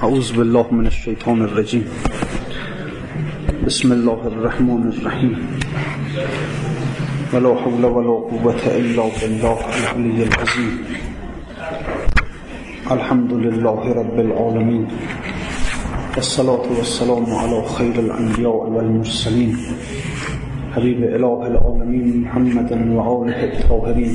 أعوذ بالله من الشيطان الرجيم. بسم الله الرحمن الرحيم. ولا حول ولا قوة إلا بالله العلي العظيم. الحمد لله رب العالمين. والصلاة والسلام على خير الأنبياء والمرسلين. حبيب إله العالمين محمد وآله الطاهرين.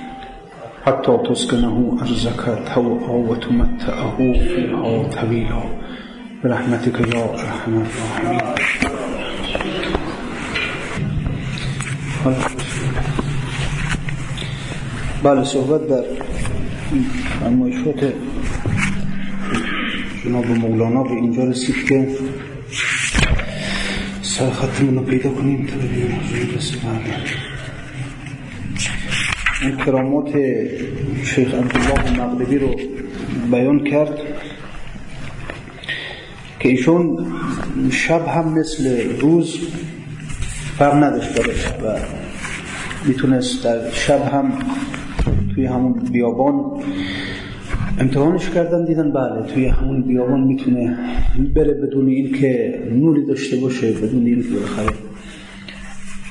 حتى تسكنه أرزك توعا وتمتعه فيها طويلا برحمتك يا أرحم الراحمين بله صحبت در فرمایشات جناب مولانا به اینجا رسید که سرخط رو پیدا کنیم تا ببینیم این کرامات شیخ عبدالله مغربی رو بیان کرد که ایشون شب هم مثل روز فرق نداشت و می‌تونست در شب هم توی همون بیابان امتحانش کردن دیدن بله توی همون بیابان می‌تونه بره بدون این که نوری داشته باشه بدون این که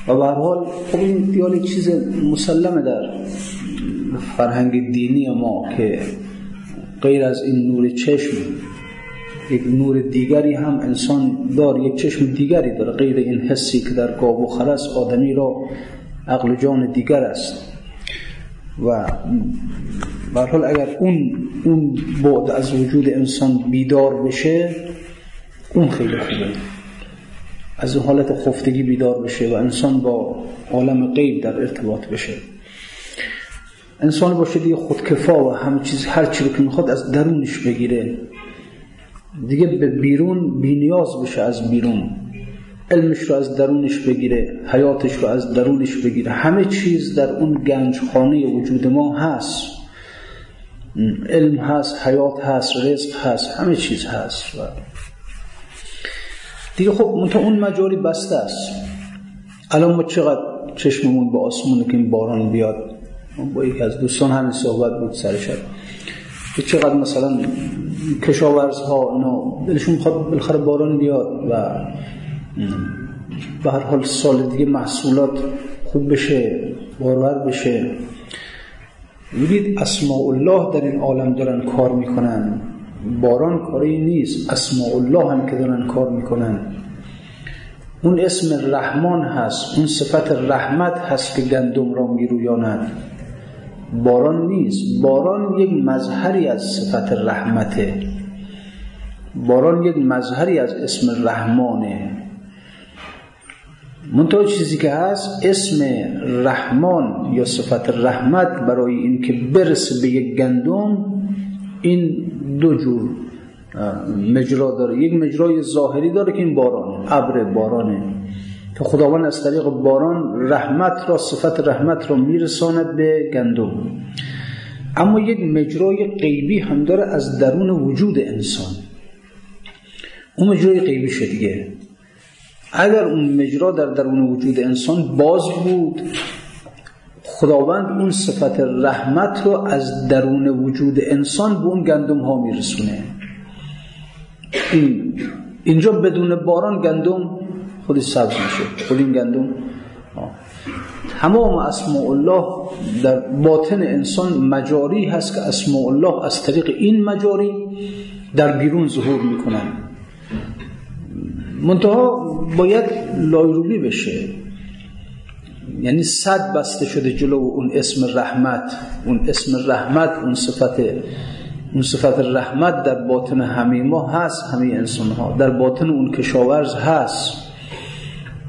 و به حال خب این دیال چیز مسلمه در فرهنگ دینی ما که غیر از این نور چشم یک نور دیگری هم انسان دار یک چشم دیگری داره غیر این حسی که در گاب و خرس آدمی را عقل جان دیگر است. و حال اگر اون اون بعد از وجود انسان بیدار بشه اون خیلی خوبه. از حالت خفتگی بیدار بشه و انسان با عالم غیب در ارتباط بشه. انسان باشه دیگه خودکفا و همه چیز هر چی که می‌خواد از درونش بگیره. دیگه به بیرون بینیاز بشه از بیرون. علمش رو از درونش بگیره حیاتش رو از درونش بگیره. همه چیز در اون گنجخانه وجود ما هست. علم هست حیات هست رزق هست همه چیز هست. و دیگه خب منطقه اون مجالی بسته است. الان ما چقدر چشممون با آسمونه که این باران بیاد؟ با یکی از دوستان همین صحبت بود سر شد که چقدر مثلا کشاورزها اینا دلشون می‌خواد بالاخره باران بیاد و به هر حال سال دیگه محصولات خوب بشه بارور بشه. می‌دید اسماء الله در این عالم دارن کار می‌کنن. باران کاری نیست. اسماء الله هم که دارن کار می‌کنن. اون اسم رحمان هست. اون صفت رحمت هست که گندم را میرویاند. باران نیست. باران یک مظهری از صفت رحمته. باران یک مظهری از اسم رحمانه. منطقه چیزی که هست اسم رحمان یا صفت رحمت برای اینکه برسه به یک گندم این دو جور مجرا داره. یک مجرای ظاهری داره که این بارانه ابر بارانه. که خداوند از طریق باران رحمت را صفت رحمت را میرساند به گندم. اما یک مجرای غیبی هم داره از درون وجود انسان. اون مجرای غیبی شد دیگه. اگر اون مجرا در درون وجود انسان باز بود خداوند اون صفت رحمت رو از درون وجود انسان به اون گندم ها میرسونه. این اینجا بدون باران گندم خودی سبز میشه. خود این گندم تمام اسماء الله در باطن انسان مجاری هست که اسماء الله از طریق این مجاری در بیرون ظهور می‌کنن. منتها باید لایروبی بشه. یعنی صد بسته شده جلو اون اسم رحمت اون اسم رحمت اون صفت اون صفت رحمت در باطن همه ما هست همه انسان ها در باطن اون کشاورز هست.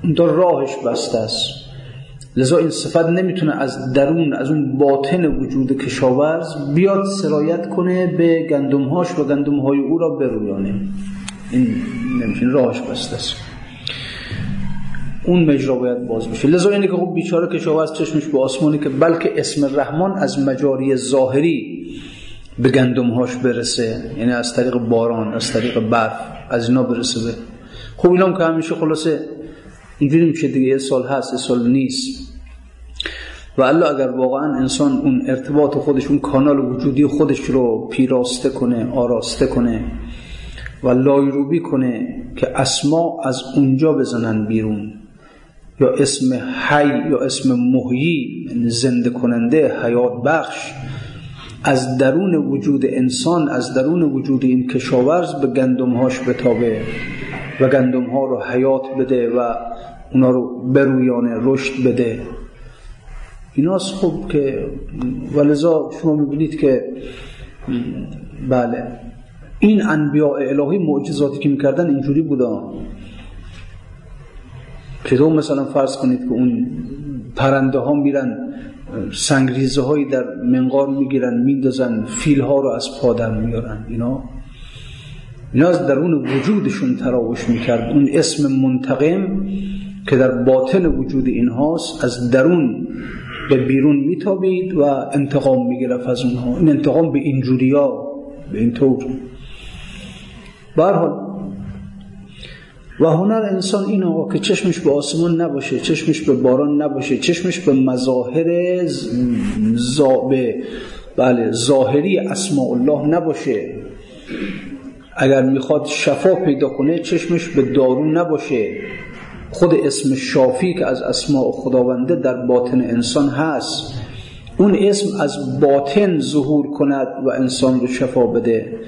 اون راهش بسته است. لذا این صفت نمی‌تونه از درون از اون باطن وجود کشاورز بیاد سرایت کنه به گندمهاش و گندمهای او را برویانه. این نمیشه راهش بسته است. اون مجرا باید باز بشه. لذا اینه که خب بیچاره کشاورز چشمش به آسمانی که بلکه اسم رحمان از مجاری ظاهری به گندمهاش برسه یعنی از طریق باران از طریق برف از اینا برسه به. خب اینا که همیشه خلاصه اینجوری میشه دیگه یه سال هست یه سال نیست. و الله اگر واقعا انسان اون ارتباط خودش اون کانال وجودی خودش رو پیراسته کنه آراسته کنه و لایروبی کنه که اسما از اونجا بزنن بیرون. یا اسم حی یا اسم محیی یعنی زنده کننده حیات بخش از درون وجود انسان از درون وجود این کشاورز به گندمهاش بتابه و گندمها رو حیات بده و اونا رو برویانه رشد بده. ایناست خوب که ولذا شما می‌بینید که بله این انبیاء الهی معجزاتی که می‌کردن اینجوری بودن. چطور مثلا فرض کنید که اون پرنده ها میرن سنگریزه هایی در منقار می‌گیرن میندازن فیل ها رو از پادر میارن اینا؟ اینا از درون وجودشون تراوش می‌کرد. اون اسم منتقم که در باطن وجود اینهاست از درون به بیرون میتابید و انتقام می‌گرفت از اونها. این انتقام به اینجوریا به این طور برحال و هنر انسان این آقا که چشمش به آسمان نباشه چشمش به باران نباشه چشمش به مظاهر زابه بله ظاهری اسماء الله نباشه. اگر می‌خواد شفا پیدا کنه چشمش به دارو نباشه. خود اسم شافی که از اسماء خداونده در باطن انسان هست. اون اسم از باطن ظهور کند و انسان رو شفا بده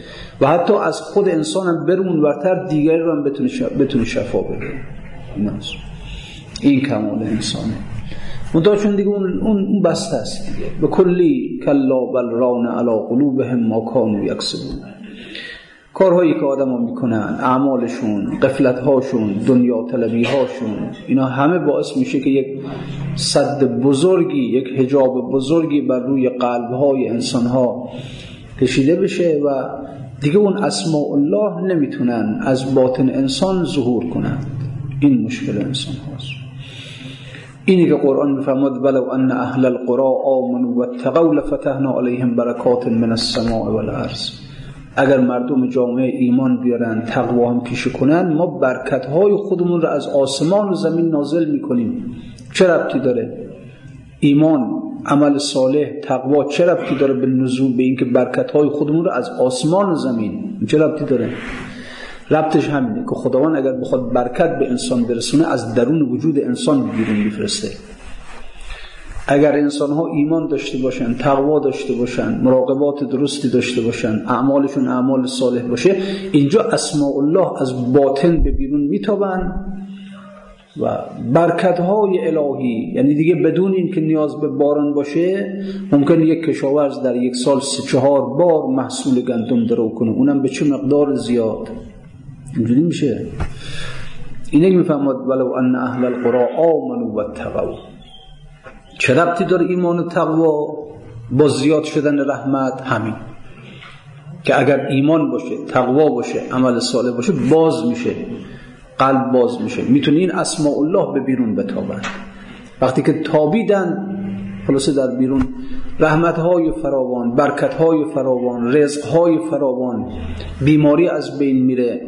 و حتی از خود انسان هم برون ورتر دیگری رو هم بتونه شفا بده. این کمال انسانه. منتها چون دیگه اون, اون بسته است دیگه. به کلی کلا بل ران علا قلوبهم ما کانو یکسبون. کارهایی که آدم ها می‌کنن اعمالشون قفلتهاشون دنیا طلبی هاشون اینا همه باعث میشه که یک صد بزرگی یک هجاب بزرگی بر روی قلب های انسان ها کشیده بشه و دیگه اون اسماء الله نمی‌تونن از باطن انسان ظهور کنند. این مشکل انسان هاست. اینی که قرآن میفرماد ولو ان اهل القرى آمنوا واتقوا لفتحنا علیهم برکات من السماء والارض. اگر مردم جامعه ایمان بیارن تقوا هم پیشه کنن ما برکت های خودمون رو از آسمان و زمین نازل می‌کنیم. چه ربطی داره؟ ایمان عمل صالح تقوا چه ربطی داره به نزول به اینکه برکت های خودمون رو از آسمان و زمین؟ چه ربطی داره؟ ربطش همینه که خداوند اگر بخواد برکت به انسان برسونه از درون وجود انسان بیرون میفرسته. اگر انسان ها ایمان داشته باشن تقوا داشته باشن مراقبات درستی داشته باشن اعمالشون اعمال صالح باشه اینجا اسماء الله از باطن به بیرون میتابن و برکت های الهی یعنی دیگه بدون این که نیاز به باران باشه ممکن یک کشاورز در یک سال سه چهار بار محصول گندم درو کنه. اونم به چه مقدار زیاد؟ اینجوری میشه؟ اینه که می‌فهمد ولو ان اهل القرى آمنوا واتقوا چه ربطی داره ایمان و تقوا با زیاد شدن رحمت؟ همین. که اگر ایمان باشه تقوا باشه عمل صالح باشه باز میشه. قلب باز میشه. می‌تونه این اسماء الله به بیرون بتابن وقتی که تابیدن خلاصه در بیرون رحمت های فراوان برکت های فراوان رزق های فراوان بیماری از بین میره.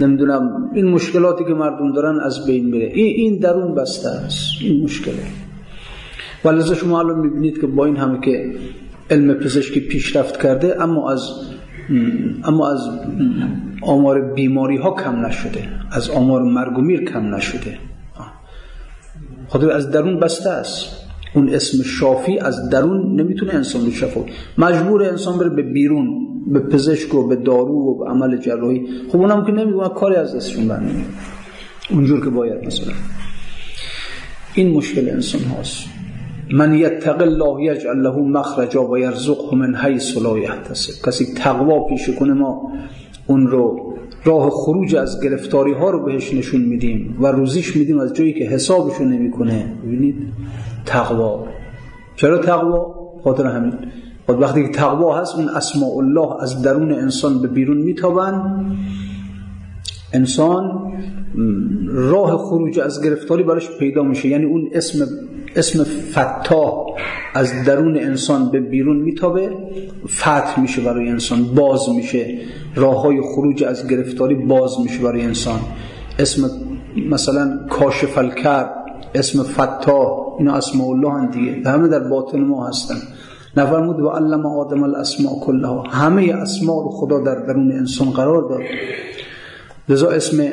نمی‌دونم این مشکلاتی که مردم دارن از بین میره. این درون بسته است. این مشکله. ولی شما الان می‌بینید که با این همه که علم پزشکی پیشرفت کرده اما از اما از آمار بیماری ها کم نشده از آمار مرگ و میر کم نشده. خود از درون بسته است. اون اسم شافی از درون نمی‌تونه انسان رو شفا مجبور انسان بره به بیرون به پزشک و به دارو و به عمل جراحی. خب اونم که نمیگه کاری از دستشون بر اونجور که باید مثلا. این مشکل انسان هاست. من یتق الله یجعل له مخرجا و یرزقه من حیث لا یحتسب. کسی تقوا پیش کنه ما اون رو راه خروج از گرفتاری ها رو بهش نشون میدیم و روزیش میدیم از جایی که حسابشو نمی‌کنه. ببینید تقوا. چرا تقوا؟ خاطر همین. خود وقتی که تقوا هست اون اسماء الله از درون انسان به بیرون میتابن. انسان راه خروج از گرفتاری براش پیدا میشه. یعنی اون اسم اسم فتاح از درون انسان به بیرون میتابه. فتح میشه برای انسان باز میشه. راه های خروج از گرفتاری باز میشه برای انسان. اسم مثلا کاشف الکر اسم فتاح اینا اسم الله هم دیگه. همه در باطن ما هستن. نفرمود و علم آدم الاسماء کلها. همه اسماء رو خدا در درون انسان قرار داد. لذا اسم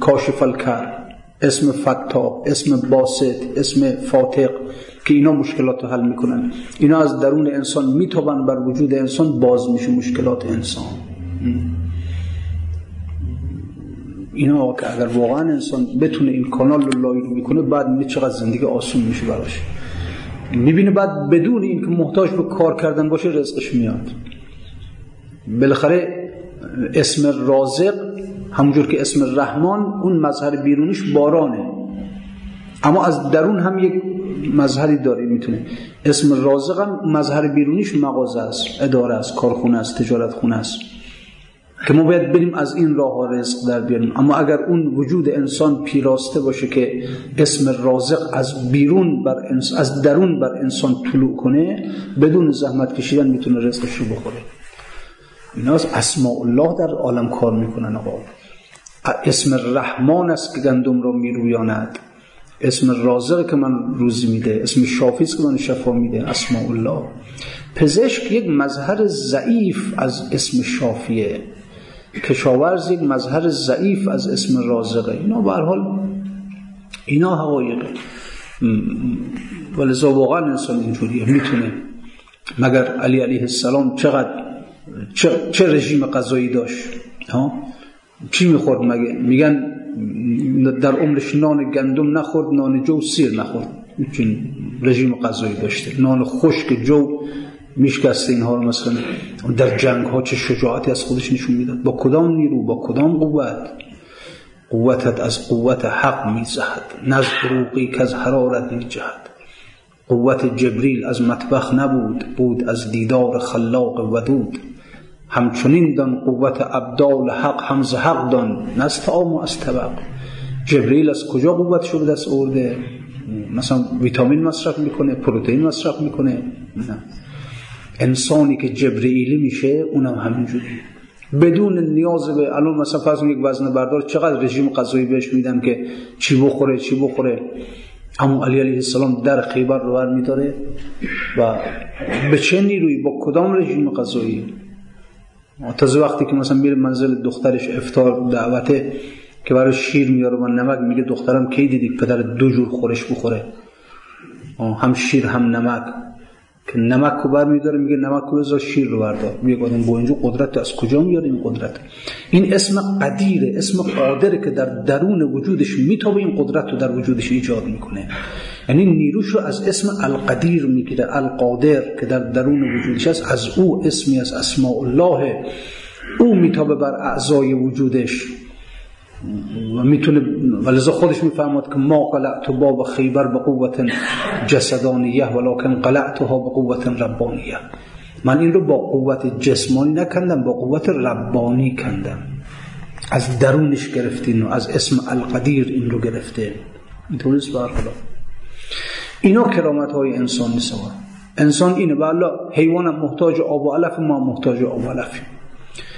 کاشف الکرب اسم فتاح اسم باسط اسم فاتق که اینا مشکلات حل می‌کنن. اینا از درون انسان میتوبن بر وجود انسان باز میشه مشکلات انسان. اینا که اگر واقعا انسان بتونه این کانال رو لایروبی کنه بعد می چقدر زندگی آسون میشه براش. می‌بینه بعد بدون این که محتاج به کار کردن باشه رزقش میاد. بالاخره اسم رازق همونجور که اسم رحمان اون مظهر بیرونیش بارانه. اما از درون هم یک مظهری داره می‌تونه. اسم رازق هم مظهر بیرونیش مغازه است اداره است کارخونه است تجارت خونه است. که ما باید بریم از این راه ها رزق در بیاریم. اما اگر اون وجود انسان پیراسته باشه که اسم رازق از بیرون بر از درون بر انسان طلوع کنه بدون زحمت کشیدن می‌تونه رزقش رو بخوره. اینا از اسماء الله در عالم کار می‌کنن آقا. اسم رحمان است که گندم را میرویاند. اسم رازق که من روزی میده اسم شافی است که من شفا میده اسماء الله پزشک یک مظهر ضعیف از اسم شافیه. کشاورز یک مظهر ضعیف از اسم رازقه. اینا به حال اینا حقایقه ولذا واقعا انسان اینجوریه می‌تونه. مگر علی علیه السلام چقدر چه, چه رژیم غذایی داشت؟ ها؟ چی می‌خورد مگه؟ میگن در عمرش نان گندم نخورد نان جو سیر نخورد. چون رژیم غذایی داشته. نان خشک جو میشکسته اینها رو مثلا. در جنگ ها چه شجاعتی از خودش نشون می‌داد؟ با کدام نیرو؟ با کدام قوت؟ قوتت از قوت حق میزهد. نز روقی که از حرارت میجهد. قوت جبریل از مطبخ نبود بود از دیدار خلاق ودود. همچنین دان قوت ابدال حق همز حق دان نست آم از طبق. جبریل از کجا قوت شده دست ارده مثلا ویتامین مصرف می‌کنه پروتئین مصرف می‌کنه. نه. انسانی که جبرئیلی میشه اونم همینجوری. بدون نیاز به الان مثلا فرض یک وزن بردار چقدر رژیم غذایی بهش میدن که چی بخوره چی بخوره؟ اما علی علیه السلام در خیبر رو بر میداره و به چه نیروی با کدام رژیم غذایی؟ تازه وقتی که مثلا میره منزل دخترش افتار دعوته که برای شیر میاره و نمک میگه دخترم کی دیدی؟ پدر دو جور خورش بخوره. هم شیر هم نمک. که نمک رو بر میداره میگه نمک رو بذار شیر رو بردار. میگه آدم با اینجا قدرت از کجا میاره این قدرت؟ این اسم قدیره اسم قادره که در درون وجودش میتابه این قدرت رو در وجودش ایجاد می‌کنه. یعنی نیروش رو از اسم القدیر می‌گیره القادر که در درون وجودش هست از او اسمی از اسماء الله او میتابه بر اعضای وجودش. و می‌تونه ولذا خودش می‌فهمد که ما قلعت باب خیبر به قوت جسدانیه ولکن قلعتها به قوت ربانیه. من این رو با قوت جسمانی نکندم با قوت ربانی کندم. از درونش گرفتین و از اسم القدیر این رو گرفته اینطوریست برخلا اینا کرامت های انسان نیست انسان اینه والا حیوان محتاج آب و علف ما محتاج آب و علفیم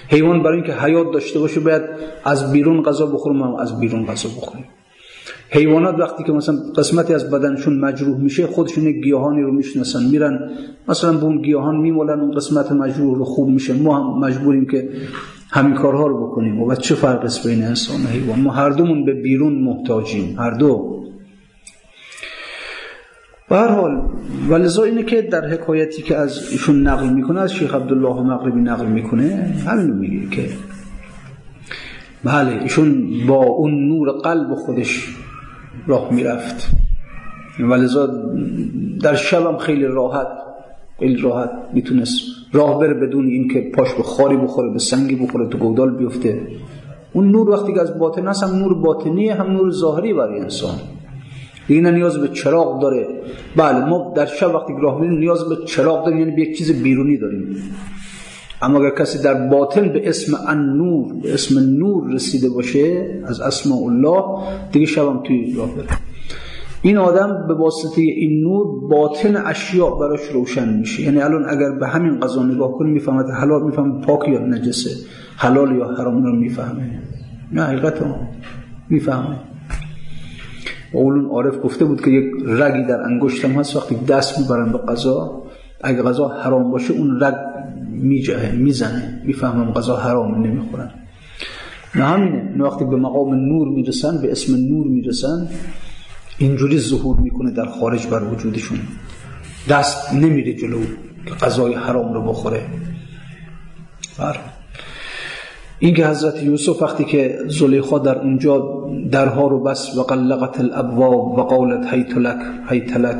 حیوان برای اینکه حیات داشته باشه باید از بیرون غذا بخوریم هم از بیرون غذا بخوریم. حیوانات وقتی که مثلا قسمتی از بدنشون مجروح میشه خودشون گیاهانی رو می‌شناسن میرن مثلا به اون گیاهان میمولن اون قسمت مجروح رو خوب میشه. ما هم مجبوریم که همین کارها رو بکنیم. و چه فرق است بین انسان و حیوان؟ ما هر دومون به بیرون محتاجیم. هر دو. به هر حال ولذا اینه که در حکایتی که از ایشون نقل می‌کنه از شیخ عبدالله مغربی نقل می‌کنه همینو میگه که بله ایشون با اون نور قلب خودش راه می‌رفت. ولذا در شبم خیلی راحت خیلی راحت می‌تونست راه بره بدون اینکه پاش به خاری بخوره به سنگی بخوره تو گودال بیفته. اون نور وقتی که از باطن هست هم نور باطنی هم نور ظاهری برای انسان. دیگه نه نیاز به چراغ داره. بله ما در شب وقتی راه میریم نیاز به چراغ داریم یعنی به یک چیز بیرونی داریم. اما اگر کسی در باطن به اسم النور به اسم نور رسیده باشه از اسماء الله دیگه شبم توی راه بره این آدم به واسطه این نور باطن اشیاء براش روشن میشه. یعنی الان اگر به همین قضا نگاه کنیم می‌فهمد حلال می‌فهمه پاک یا نجسه. حلال یا حرام رو می‌فهمه. نه حقیقت می‌فهمه. اولون عارف گفته بود که یک رگی در انگشتم هست وقتی دست می‌برم به قضا اگه غذا حرام باشه اون رگ میجه می‌زنه. می‌فهمم غذا حرام نمی‌خورن نه همینه. نه وقتی به مقام نور می‌رسن به اسم نور می‌رسن اینجوری ظهور می‌کنه در خارج بر وجودشون. دست نمیره جلو که غذای حرام رو بخوره. بر این که حضرت یوسف وقتی که زلیخا در اونجا درها رو بس و قلقت الابواب و قولت هیت لک هیت لک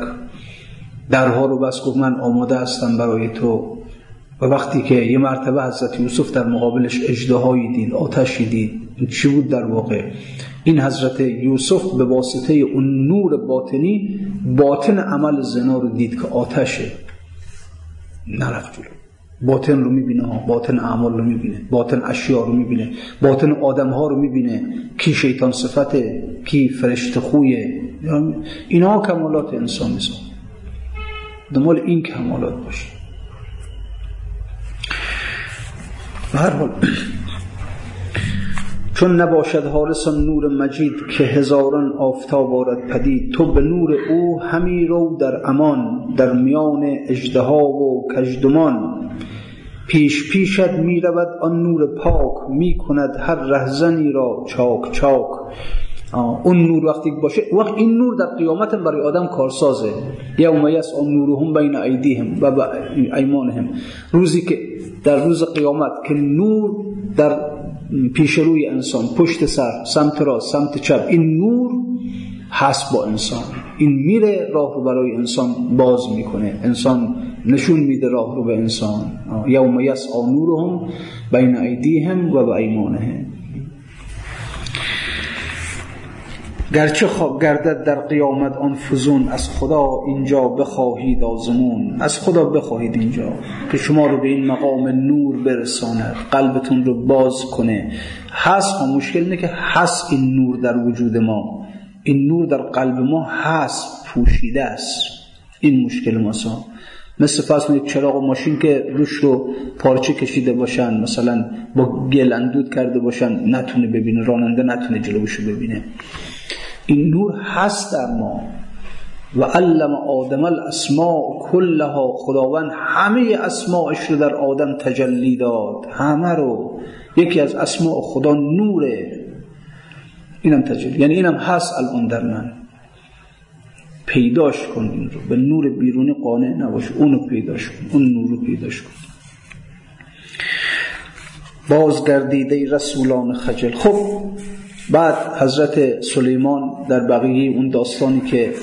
درها رو بس گفت من آماده هستم برای تو. و وقتی که یه مرتبه حضرت یوسف در مقابلش اجدهایی دید آتشی دید چی بود در واقع؟ این حضرت یوسف به واسطه اون نور باطنی باطن عمل زنا رو دید که آتشه. نرفت جلو. باطن رو می‌بینه باطن اعمال رو می‌بینه باطن اشیاء رو می‌بینه باطن آدم ها رو می‌بینه. کی شیطان صفته کی فرشت خویه. اینا کمالات انسان میسان دمال این کمالات باشه هر حال چون نباشد حارس نور مجید که هزاران آفتاب آرد پدید تو به نور او همی رو در امان در میان اجدها و کجدمان پیش پیشت می رود آن نور پاک می کند هر رهزنی را چاک چاک. اون نور وقتی باشه وقت این نور در قیامت برای آدم کارسازه. یوم یسعى نورهم بین ایدیهم و ایمانهم. روزی که در روز قیامت که نور در پیش روی انسان پشت سر سمت راست سمت چپ. این نور هست با انسان. این میره راه رو برای انسان باز می‌کنه. انسان نشون میده راه رو به انسان. یوم یسعى نورهم بین ایدیهم و به ایمانهم گرچه خواب گردد در قیامت آن فزون از خدا اینجا بخواهید آزمون. از خدا بخواهید اینجا که شما رو به این مقام نور برساند قلبتون رو باز کنه. هست ها مشکل اینه که هست این نور در وجود ما. این نور در قلب ما هست پوشیده است. این مشکل ماست. مثل فرض یک چراغ ماشین که روش رو پارچه کشیده باشن مثلا با گل اندود کرده باشن نتونه ببینه راننده نتونه جلوشو ببینه. این نور هست در ما و علم آدم الاسماء کلها. خداوند همه اسماعش رو در آدم تجلی داد. همه رو. یکی از اسماء خدا نوره. اینم تجلی. یعنی اینم هست الان در من. پیداش کن این رو. به نور بیرونی قانع نباش. اونو پیداش کن. اون نور رو پیداش کن. بازگردیده رسولان خجل. خب بعد حضرت سلیمان در بقیه اون داستانی که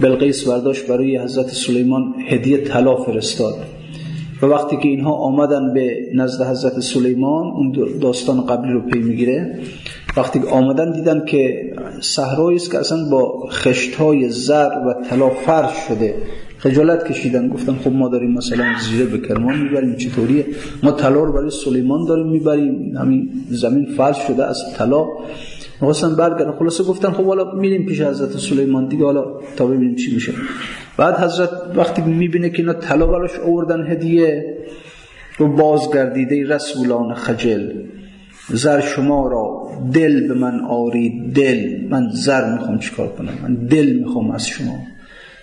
بلقیس برداشت برای حضرت سلیمان هدیه طلا فرستاد. و وقتی که اینها آمدن به نزد حضرت سلیمان اون داستان قبلی رو پی می‌گیره. وقتی که آمدن دیدن که صحرایی است که اصلا با خشت های زر و طلا فرش شده. خجالت کشیدن گفتن خب ما داریم مثلا زیره به کرمان می‌بریم چطوریه؟ ما طلا رو برای سلیمان داریم می‌بریم. همین زمین فرش شده از طلا. می‌خواستن برگردن خلاصه گفتن خب حالا میریم پیش حضرت سلیمان دیگه حالا تا ببینیم چی میشه. بعد حضرت وقتی می‌بینه که اینا طلا براش آوردن هدیه رو بازگردیده رسولان خجل زر شما را دل به من آرید دل من زر می‌خوام چیکار کنم؟ من دل می‌خوام از شما.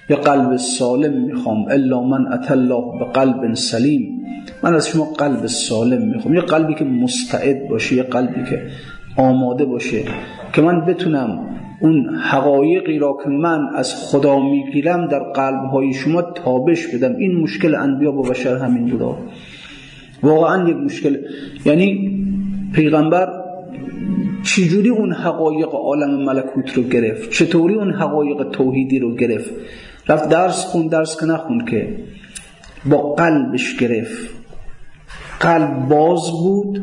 یه قلب سالم می‌خوام الا من اتالله به قلب سلیم. من از شما قلب سالم می‌خوام. یه قلبی که مستعد باشه یه قلبی که آماده باشه که من بتونم اون حقایقی را که من از خدا می‌گیرم در قلبهای شما تابش بدم. این مشکل انبیا با بشر همین بودا واقعا یک مشکل. یعنی پیغمبر چجوری اون حقایق عالم ملکوت رو گرفت؟ چطوری اون حقایق توحیدی رو گرفت؟ رفت درس خون درس که نخون که با قلبش گرفت. قلب باز بود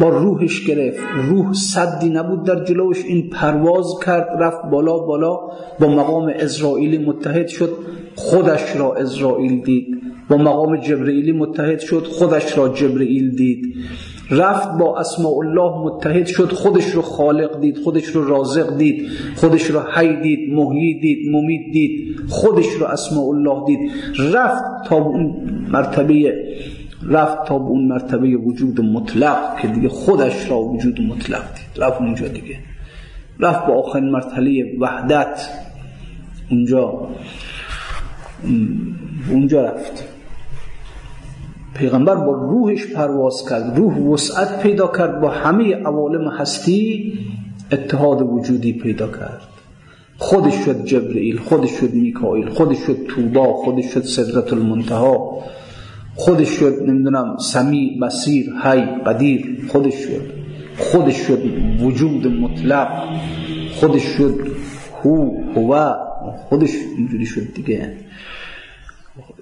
با روحش گرفت. روح صدی نبود در جلوش. این پرواز کرد رفت بالا بالا با مقام اسرائیلی متحد شد. خودش را اسرائیل دید. با مقام جبرئیلی متحد شد خودش را جبرئیل دید. رفت با اسماء الله متحد شد خودش رو خالق دید خودش رو رازق دید خودش رو حی دید محیی دید ممید دید خودش رو اسماء الله دید. رفت تا اون مرتبه رفت تا به اون مرتبه وجود مطلق که دیگه خودش را وجود مطلق دید. رفت اونجا دیگه. رفت با آخرین مرتبه وحدت. اونجا اونجا رفت. پیغمبر با روحش پرواز کرد. روح وسعت پیدا کرد. با همه عوالم هستی اتحاد وجودی پیدا کرد. خودش شد جبرئیل خودش شد میکائیل خودش شد توبا خودش شد صدرت المنتها خودش شد نمی‌دونم سمی بصیر حی قدیر خودش شد. خودش شد وجود مطلق. خودش شد هو هو خودش اینجوری شد دیگه.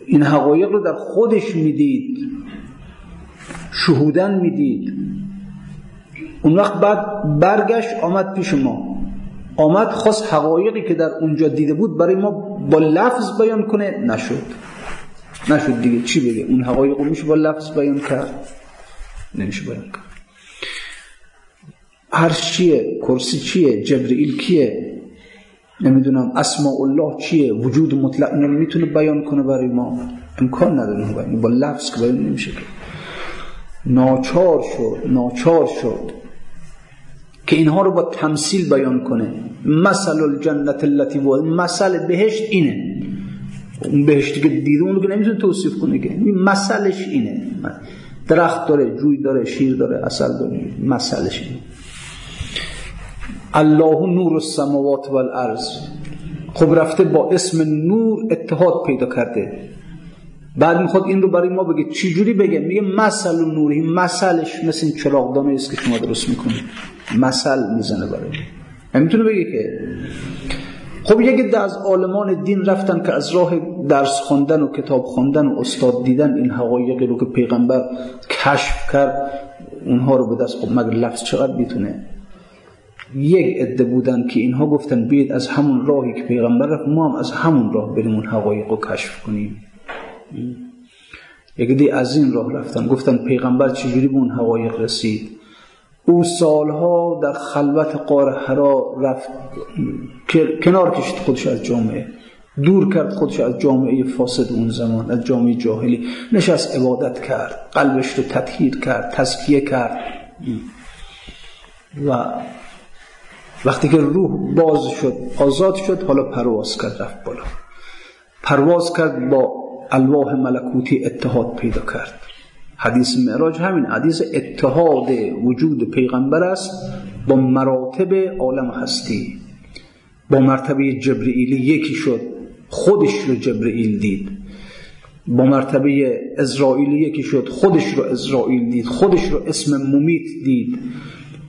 این حقایق رو در خودش می‌دید. شهودن می‌دید. اون وقت بعد برگشت آمد پیش ما. آمد خواست حقایقی که در اونجا دیده بود برای ما با لفظ بیان کنه نشد. نشد دیگه. چی بگه؟ اون حقایق رو میشه با لفظ بیان کرد. نمیشه بیان کرد. عرش چیه؟ کرسی چیه؟ جبرئیل کیه؟ نمی‌دونم. اسماء الله چیه؟ وجود مطلق اینو می‌تونه بیان کنه برای ما. امکان نداره بیان با لفظ که بیان نمیشه که ناچار شد ناچار شد که اینها رو با تمثیل بیان کنه. مثل الجنت التي و مثل بهشت اینه. اون بهشتی که دیده اون رو که نمی‌تونه توصیف کنه که. این مثلش اینه. درخت داره جوی داره شیر داره اصل داره. مثلش اینه. الله نور السماوات والارض. خب رفته با اسم نور اتحاد پیدا کرده. بعد می‌خواد این رو برای ما بگه. چی جوری بگه؟ میگه مثل نوری. مثلش مثل این چراغدانه است که شما درست می‌کنید. مثل می‌زنه برای نمی‌تونه بگه که. خب یک عده از عالمان دین رفتن که از راه درس خوندن و کتاب خوندن و استاد دیدن این حقایقی رو که پیغمبر کشف کرد اونها رو به دست خب مگر لفظ چقدر می‌تونه؟ یک عده بودن که اینها گفتن بید از همون راهی که پیغمبر رفت ما هم از همون راه بریم اون حقایق رو کشف کنیم. یک عده از این راه رفتن گفتن پیغمبر چجوری به اون حقایق رسید؟ او سالها در خلوت قار حرا رفت کنار کشید خودش از جامعه. دور کرد خودش از جامعه فاسد اون زمان از جامعه جاهلی. نشست عبادت کرد قلبش رو تطهیر کرد تزکیه کرد. و وقتی که روح باز شد آزاد شد حالا پرواز کرد رفت بالا. پرواز کرد با الواح ملکوتی اتحاد پیدا کرد. حدیث معراج همین. حدیث اتحاد وجود پیغمبر است با مراتب عالم هستی. با مرتبه جبرئیلی یکی شد خودش رو جبرئیل دید. با مرتبه اسرائیلی یکی شد خودش رو اسرائیل دید خودش رو اسم ممیت دید.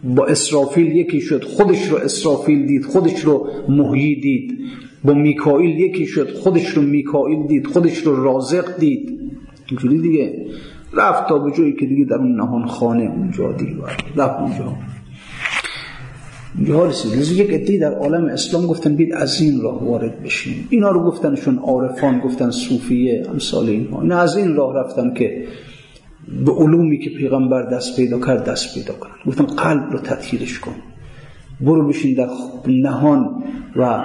با اسرافیل یکی شد خودش رو اسرافیل دید خودش رو محیی دید. با میکائیل یکی شد خودش رو میکائیل دید خودش رو رازق دید. اینجوری دیگه. رفت تا به جایی که دیگه در اون نهان خانه اونجا دید رفت. اونجا. اینجا رسید یک عده در عالم اسلام گفتن بید از این راه وارد بشین. اینا رو گفتنشون عارفان گفتن صوفیه امثال اینها. نه از این راه رفتن که به علومی که پیغمبر دست پیدا کرد دست پیدا کنن. گفتن قلب رو تطهیرش کن. برو بشین در نهان و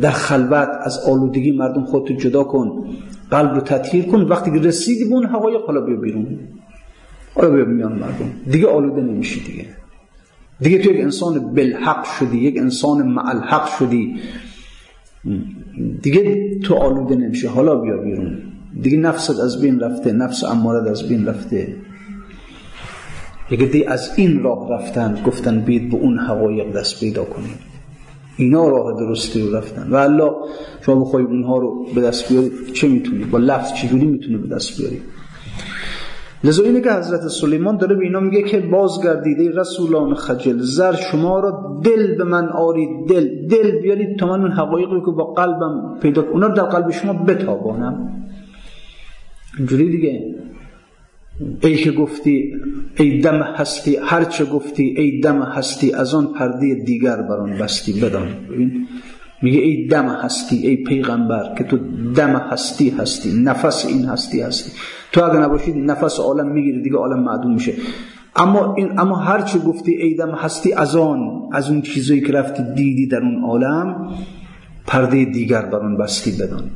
در خلوت از آلودگی مردم خودتو جدا کن. قلب رو تطهیر کن. وقتی که رسیدی به اون حقایق حالا بیا بیرون. حالا بیا میان مردم؟ دیگه آلوده نمیشی دیگه. دیگه تو یک انسان بالحق شدی یک انسان معلحق شدی. دیگه تو آلوده نمیشه حالا بیا بیرون. دیگه نفست از بین رفته نفس امارت از بین رفته. یک دی از این راه رفتن گفتن بید به اون حقایق دست پیدا کنید اینا راه درستی رو رفتن. و الله شما بخوای اونها رو به دست بیاری. چه می‌تونی؟ با لفظ چجوری می‌تونی به دست بیاری؟ لذا اینه که حضرت سلیمان داره به اینا میگه که بازگردیده رسولان خجل زر شما را دل به من آرید. دل دل بیارید تا من اون حقایقی که با قلبم پیدا اونا رو در قلب شما بتابانم. اینجوری دیگه. ای که گفتی ای دم هستی هرچه گفتی ای دم هستی از آن پرده دیگر بر آن بستی بدان. میگه ای دم هستی ای پیغمبر که تو دم هستی هستی نفس این هستی هستی. تو اگر نباشید نفس عالم می‌گیری دیگه عالم معدوم میشه. اما این اما هر چه گفتی ای دم هستی از آن از اون چیزایی که رفتی دیدی در اون عالم پرده دیگر بر اون بستی بدان.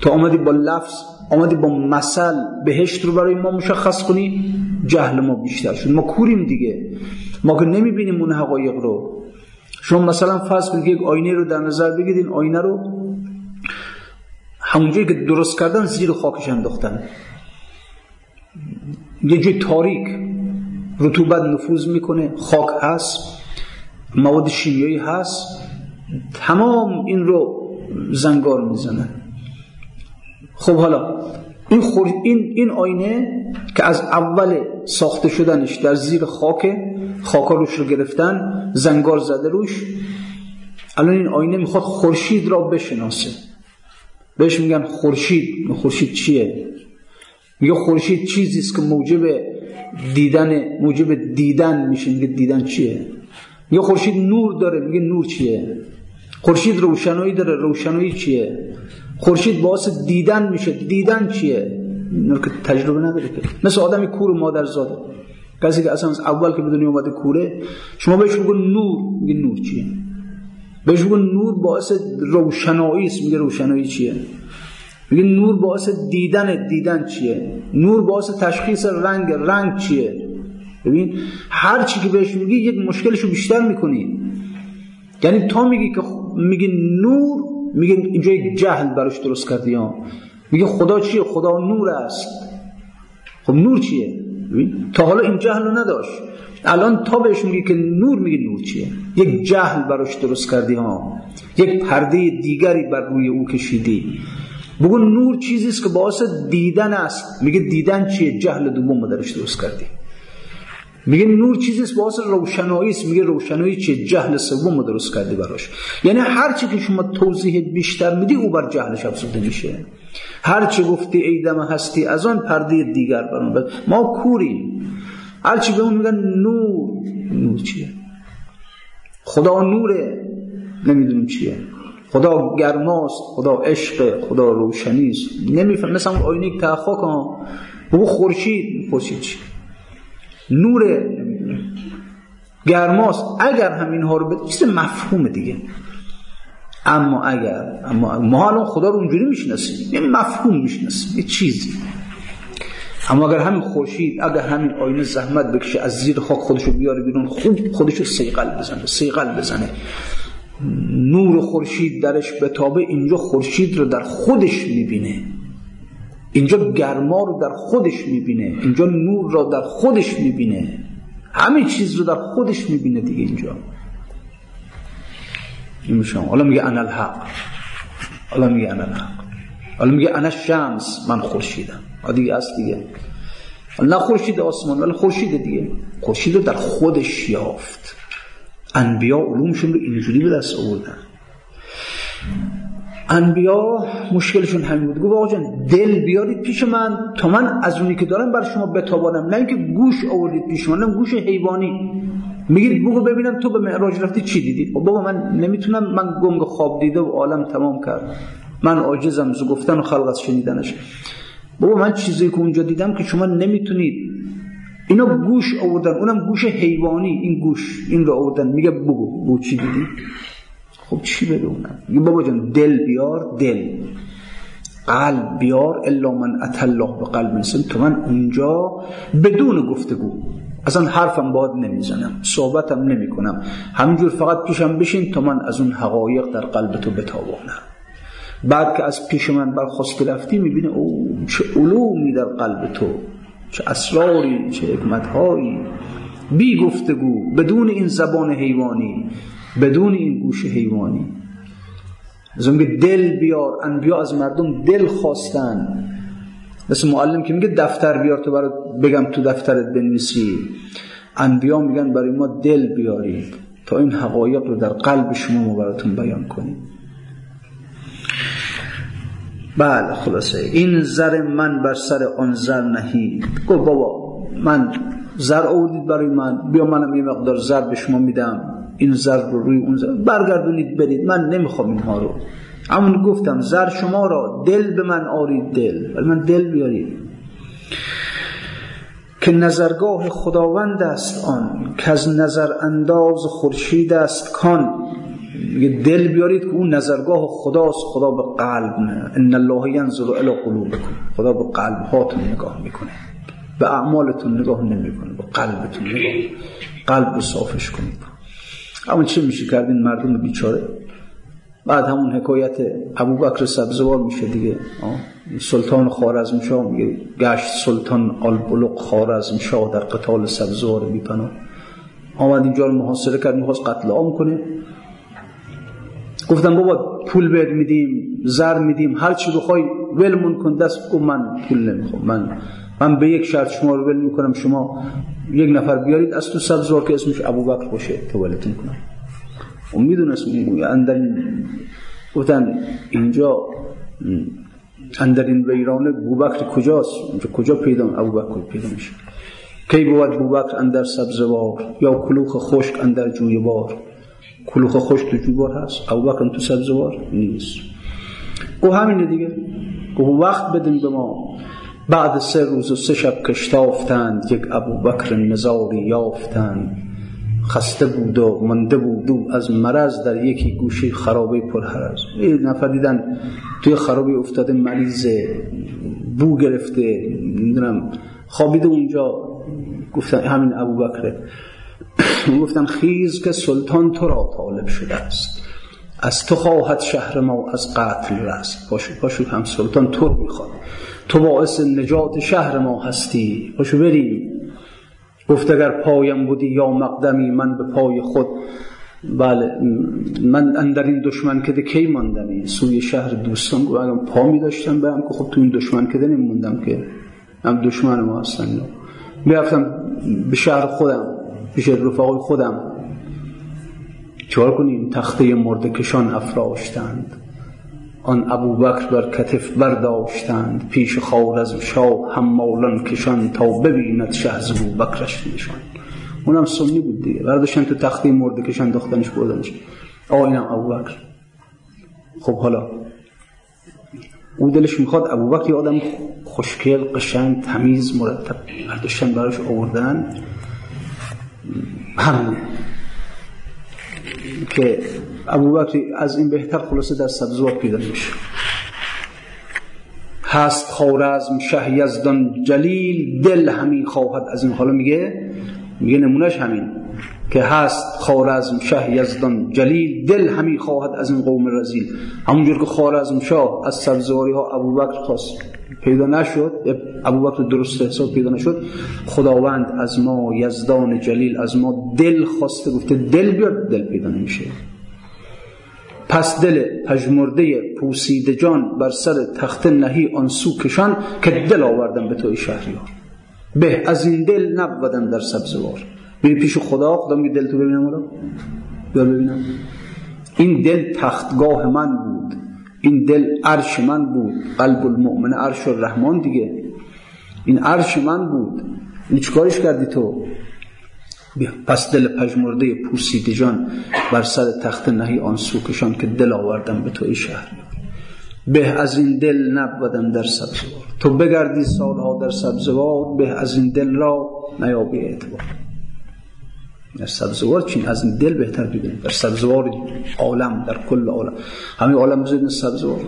تو آمدی با لفظ آمدی با مثل بهشت رو برای ما مشخص کنی جهل ما بیشتر شد. ما کوریم دیگه. ما که نمی‌بینیم اون حقایق رو. شما مثلا فرض کنید یک آینه رو در نظر بگیرید این آینه رو همونجایی که درست کردن زیر خاکش انداختن. یه جای تاریک رطوبت نفوذ می‌کنه خاک هست مواد شیمیایی هست تمام این رو زنگار می‌زنن. خب حالا این, این, این آینه که از اول ساخته شدنش در زیر خاک خاکا روش رو گرفتن زنگار زده روش الان این آینه می‌خواد خورشید را بشناسه. بهش میگن خورشید. خورشید چیه؟ میگه خورشید چیزی است که موجب دیدن موجب دیدن میشه. میگه دیدن چیه؟ میگه خورشید نور داره. میگه نور چیه؟ خورشید روشنایی داره. روشنایی چیه؟ خورشید باعث دیدن میشه. دیدن چیه؟ نور که تجربه نداره که مثل آدمی کور مادر زاده کسی که اصلا از اول که بدونی اومده کوره شما بهش بگو نور. میگه نور چیه؟ بهش بگو نور باعث روشنایی است. میگه روشنایی چیه؟ میگه نور باعث دیدن. دیدن چیه؟ نور باعث تشخیص رنگ. رنگ چیه؟ ببین هر چی که بهش میگی یک مشکلشو بیشتر می‌کنی. یعنی تا میگی که میگه نور میگه اینجا یک جهل براش درست کردی ها. میگه خدا چیه؟ خدا نور است. خب نور چیه؟ تا حالا این جهل رو نداشت. الان تا بهش میگه که نور میگه نور چیه؟ یک جهل براش درست کردی ها. یک پرده دیگری بر روی او کشیدی. بگو نور چیزی است که باعث دیدن است. میگه دیدن چیه؟ جهل دوم درش درست کردی. میگه نور چیزی است؟ باعث روشنایی است. میگه روشنایی چیه جهل سوم درست کردی براش. یعنی هر چی که شما توضیح بیشتر میدی او بر جهلش افزوده میشه. هر چی گفتی ای دم هستی از آن پرده دیگر برون ما کوریم هر چی به اون میگن نور. نور چیه؟ خدا نوره. نمی‌دونیم چیه. خدا گرماست. خدا عشق. خدا روشنیست نمیفهم. مثلا اون آینه که ها بگو خورشید. خورشید چی نوره گرماست. اگر همین ها رو به چیز مفهوم دیگه. اما اگر اما ما الان خدا رو اونجوری می‌شناسیم. یه مفهوم می‌شناسیم. یه چیزی. اما اگر همین خورشید اگر همین آینه زحمت بکشه از زیر خاک خودشو بیاره بیرون خوب خودشو سیقل بزنه سیقل بزنه. نور خورشید درش بتابه اینجا خورشید رو در خودش می‌بینه. اینجا گرما رو در خودش می‌بینه اینجا نور رو در خودش می‌بینه. همه چیز رو در خودش می‌بینه دیگه اینجا. این حالا میگه انا الحق. حالا میگه انا الحق. حالا میگه انا شمس من خورشیدم. دیگه است دیگه. نه خورشید آسمان ولی خورشید دیگه. خورشید رو در خودش یافت. انبیا علومشون رو اینجوری به دست آوردن. انبیا مشکلشون همین بود. گفت جان دل بیارید پیش من. تا من از اونی که دارم بر شما بتابانم. نه اینکه گوش آوردید پیش من گوش حیوانی. میگید بگو ببینم تو به معراج رفتی چی دیدی خب بابا من نمی‌تونم. من گنگ خواب دیده و عالم تمام کرد. من عاجزم. ز گفتن و خلق از شنیدنش. بابا من چیزی که اونجا دیدم که شما نمی‌تونید. اینا گوش آوردن. اونم گوش حیوانی. این گوش این رو آوردن. میگه بگو بگو چی دیدی؟ خب چی بدونم میگه بابا جان دل بیار دل. قلب بیار الا من اتالله به قلب سلیم. تو من اونجا بدون گفتگو. اصلا حرفم باد نمی‌زنم صحبتم نمی کنم همینجور فقط پیشم بشین تا من از اون حقایق در قلب تو بتابانم. بعد که از پیش من برخواست رفتی می‌بینه او چه علومی در قلب تو. چه اسراری چه حکمتهایی. بی گفتگو بدون این زبان حیوانی. بدون این گوش حیوانی. از اون دل بیار انبیا از مردم دل خواستن. مثل معلم که میگه دفتر بیار تو برای بگم تو دفترت بنویسی. انبیا میگن برای ما دل بیارید تا این حقایق رو در قلب شما ما براتون بیان کنیم. بله خلاصه. این زر من بر سر آن زر نهی. گفت بابا من زر آوردید برای من. بیا منم یه مقدار زر به شما میدم. این زر رو روی اون زر برگردونید برید. من نمی‌خوام اینها رو. همون گفتم زر شما را دل به من آرید دل. ولی من دل بیارید. که نظرگاه خداوند است آن. که از نظر انداز خورشید است کان. یه دل بیارید که اون نظرگاه خداست. خدا به قلب نه. ان الله ینظر الی قلوبکم. خدا به قلب هاتون نگاه می‌کنه. به اعمالتون نگاه نمی‌کنه. به قلبتون نگاه. قلب صافش کنید. اما چه میشه کردین مردم بیچاره. بعد همون حکایت ابوبکر سبزوار میشه دیگه. سلطان خارزمشاه میگه گشت سلطان آلبلق خارزمشاه در قتال سبزوار بیپناه. آمد اینجا رو محاصره کرد می‌خواست قتل عام کنه. گفتم بابا پول بهت میدیم زر میدیم هر چی بخوای ولمون کن دست گفت من پول نمی‌خوام. من من به یک شرط شما رو ول می‌کنم شما یک نفر بیارید از تو سبزوار که اسمش ابوبکر باشه تولتون کنم. و می‌دونست اندر گفتن اینجا اندر این ویرانه بوبکر کجاست؟ اینجا کجا پیدا ابوبکر پیدا میشه؟ کی بود بوبکر اندر سبزوار یا کلوخ خشک اندر جویبار کلوخ خشک تو جویبار هست ابوبکر تو سبزوار نیست. او همینه دیگه. او وقت بدیم به ما. بعد سه روز و سه شب کشتافتند یک ابوبکر نزاری یافتند. خسته بود و منده بود و از مرض در یکی گوشه خرابه پرهرز یه نفر دیدن توی خرابه افتاده مریض بو گرفته نمی‌دونم خوابیده اونجا. گفتن همین ابو بکره گفتن خیز که سلطان تو را طالب شده است. از تو خواهد شهر ما از قتل رست. پاشو پاشو هم سلطان تو می‌خواد. تو باعث نجات شهر ما هستی. پاشو بریم. گفت اگر پایم بودی یا مقدمی من به پای خود بله من اندر این دشمن کده کی ماندمی؟ سوی شهر دوستان اگر پا می داشتم برم که خب تو این دشمن کده نمیموندم که. هم دشمن ما هستن. می‌رفتم به شهر خودم پیش رفاقای خودم. چهار کنیم؟ تخته مردکشان افراشتند. آن ابوبکر بر کتف برداشتند پیش خوارزم شاه حمالان کشان تا ببیند شه از ابوبکرش نشان. اونم سنی بود دیگه برداشتن تو تخته مرده کشان دختنش بردنش. آه اینم ابوبکر. خب حالا او دلش می‌خواد ابوبکر یه آدم خوشکل قشنگ تمیز مرتب. برداشتن براش آوردن. که ابوبکر از این بهتر خلاصه در سبزوار پیدا میشه هست خارزم شه یزدان جلیل دل همین خواهد. از این حالا میگه میگه نمونش همین. که هست خارزم شه یزدان جلیل دل همین خواهد از این قوم رزیل. همونجور که خارزم شاه از سبزواری ها ابوبکر خواست. پیدا نشد ابوبکر درست حساب پیدا نشد خداوند از ما یزدان جلیل از ما دل خواسته گفته دل بیاد دل پیدا نمیشه. پس دل پژمرده پوسیده جان بر سر تخت نهی آن سو کشان که دل آوردن به توی شهریار. به از این دل نبودن در سبزوار. میری پیش خدا خدا میگه دل تو ببینم رو ببینم. این دل تختگاه من بود. این دل عرش من بود قلب المؤمن عرش الرحمن دیگه. این عرش من بود. این چیکارش کردی تو؟ پس دل پژمرده پوسیده جان بر سر تخت نهی آن سوکشان که دل آوردم به توی شهر. به از این دل نبودم در سبزوار. تو بگردی سالها در سبزوار به از این دل را نیابی اعتبار. در سبزوار چین از دل بهتر ببینید در سبزوار عالم در کل عالم. همین عالم بزنید سبزوار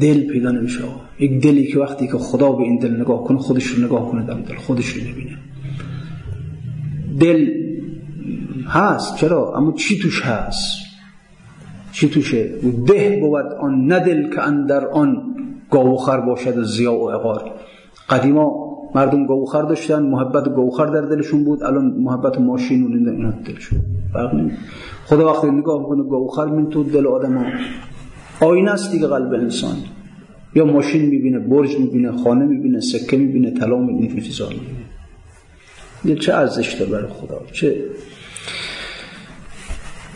دل پیدا نمیشه یک دلی که وقتی که خدا به این دل نگاه کنه خودش رو نگاه کنه در دل خودش رو نبینه. دل هست چرا؟ اما چی توش هست؟ چی توشه؟ ده بود آن ندل که اندر آن گاوخر باشد و زیا و اقار قدیما مردم گاوخر داشتن محبت گاوخر در دلشون بود. الان محبت ماشین و اینا دلشون. فرق خدا وقتی نگاه کنه گاوخر من تو دل آدم ها آینه است دیگه قلب انسان. یا ماشین می‌بینه برج می‌بینه خانه می‌بینه سکه می‌بینه طلا می‌بینه چیزا می‌بینه. چه ارزش داره برای خدا؟ چه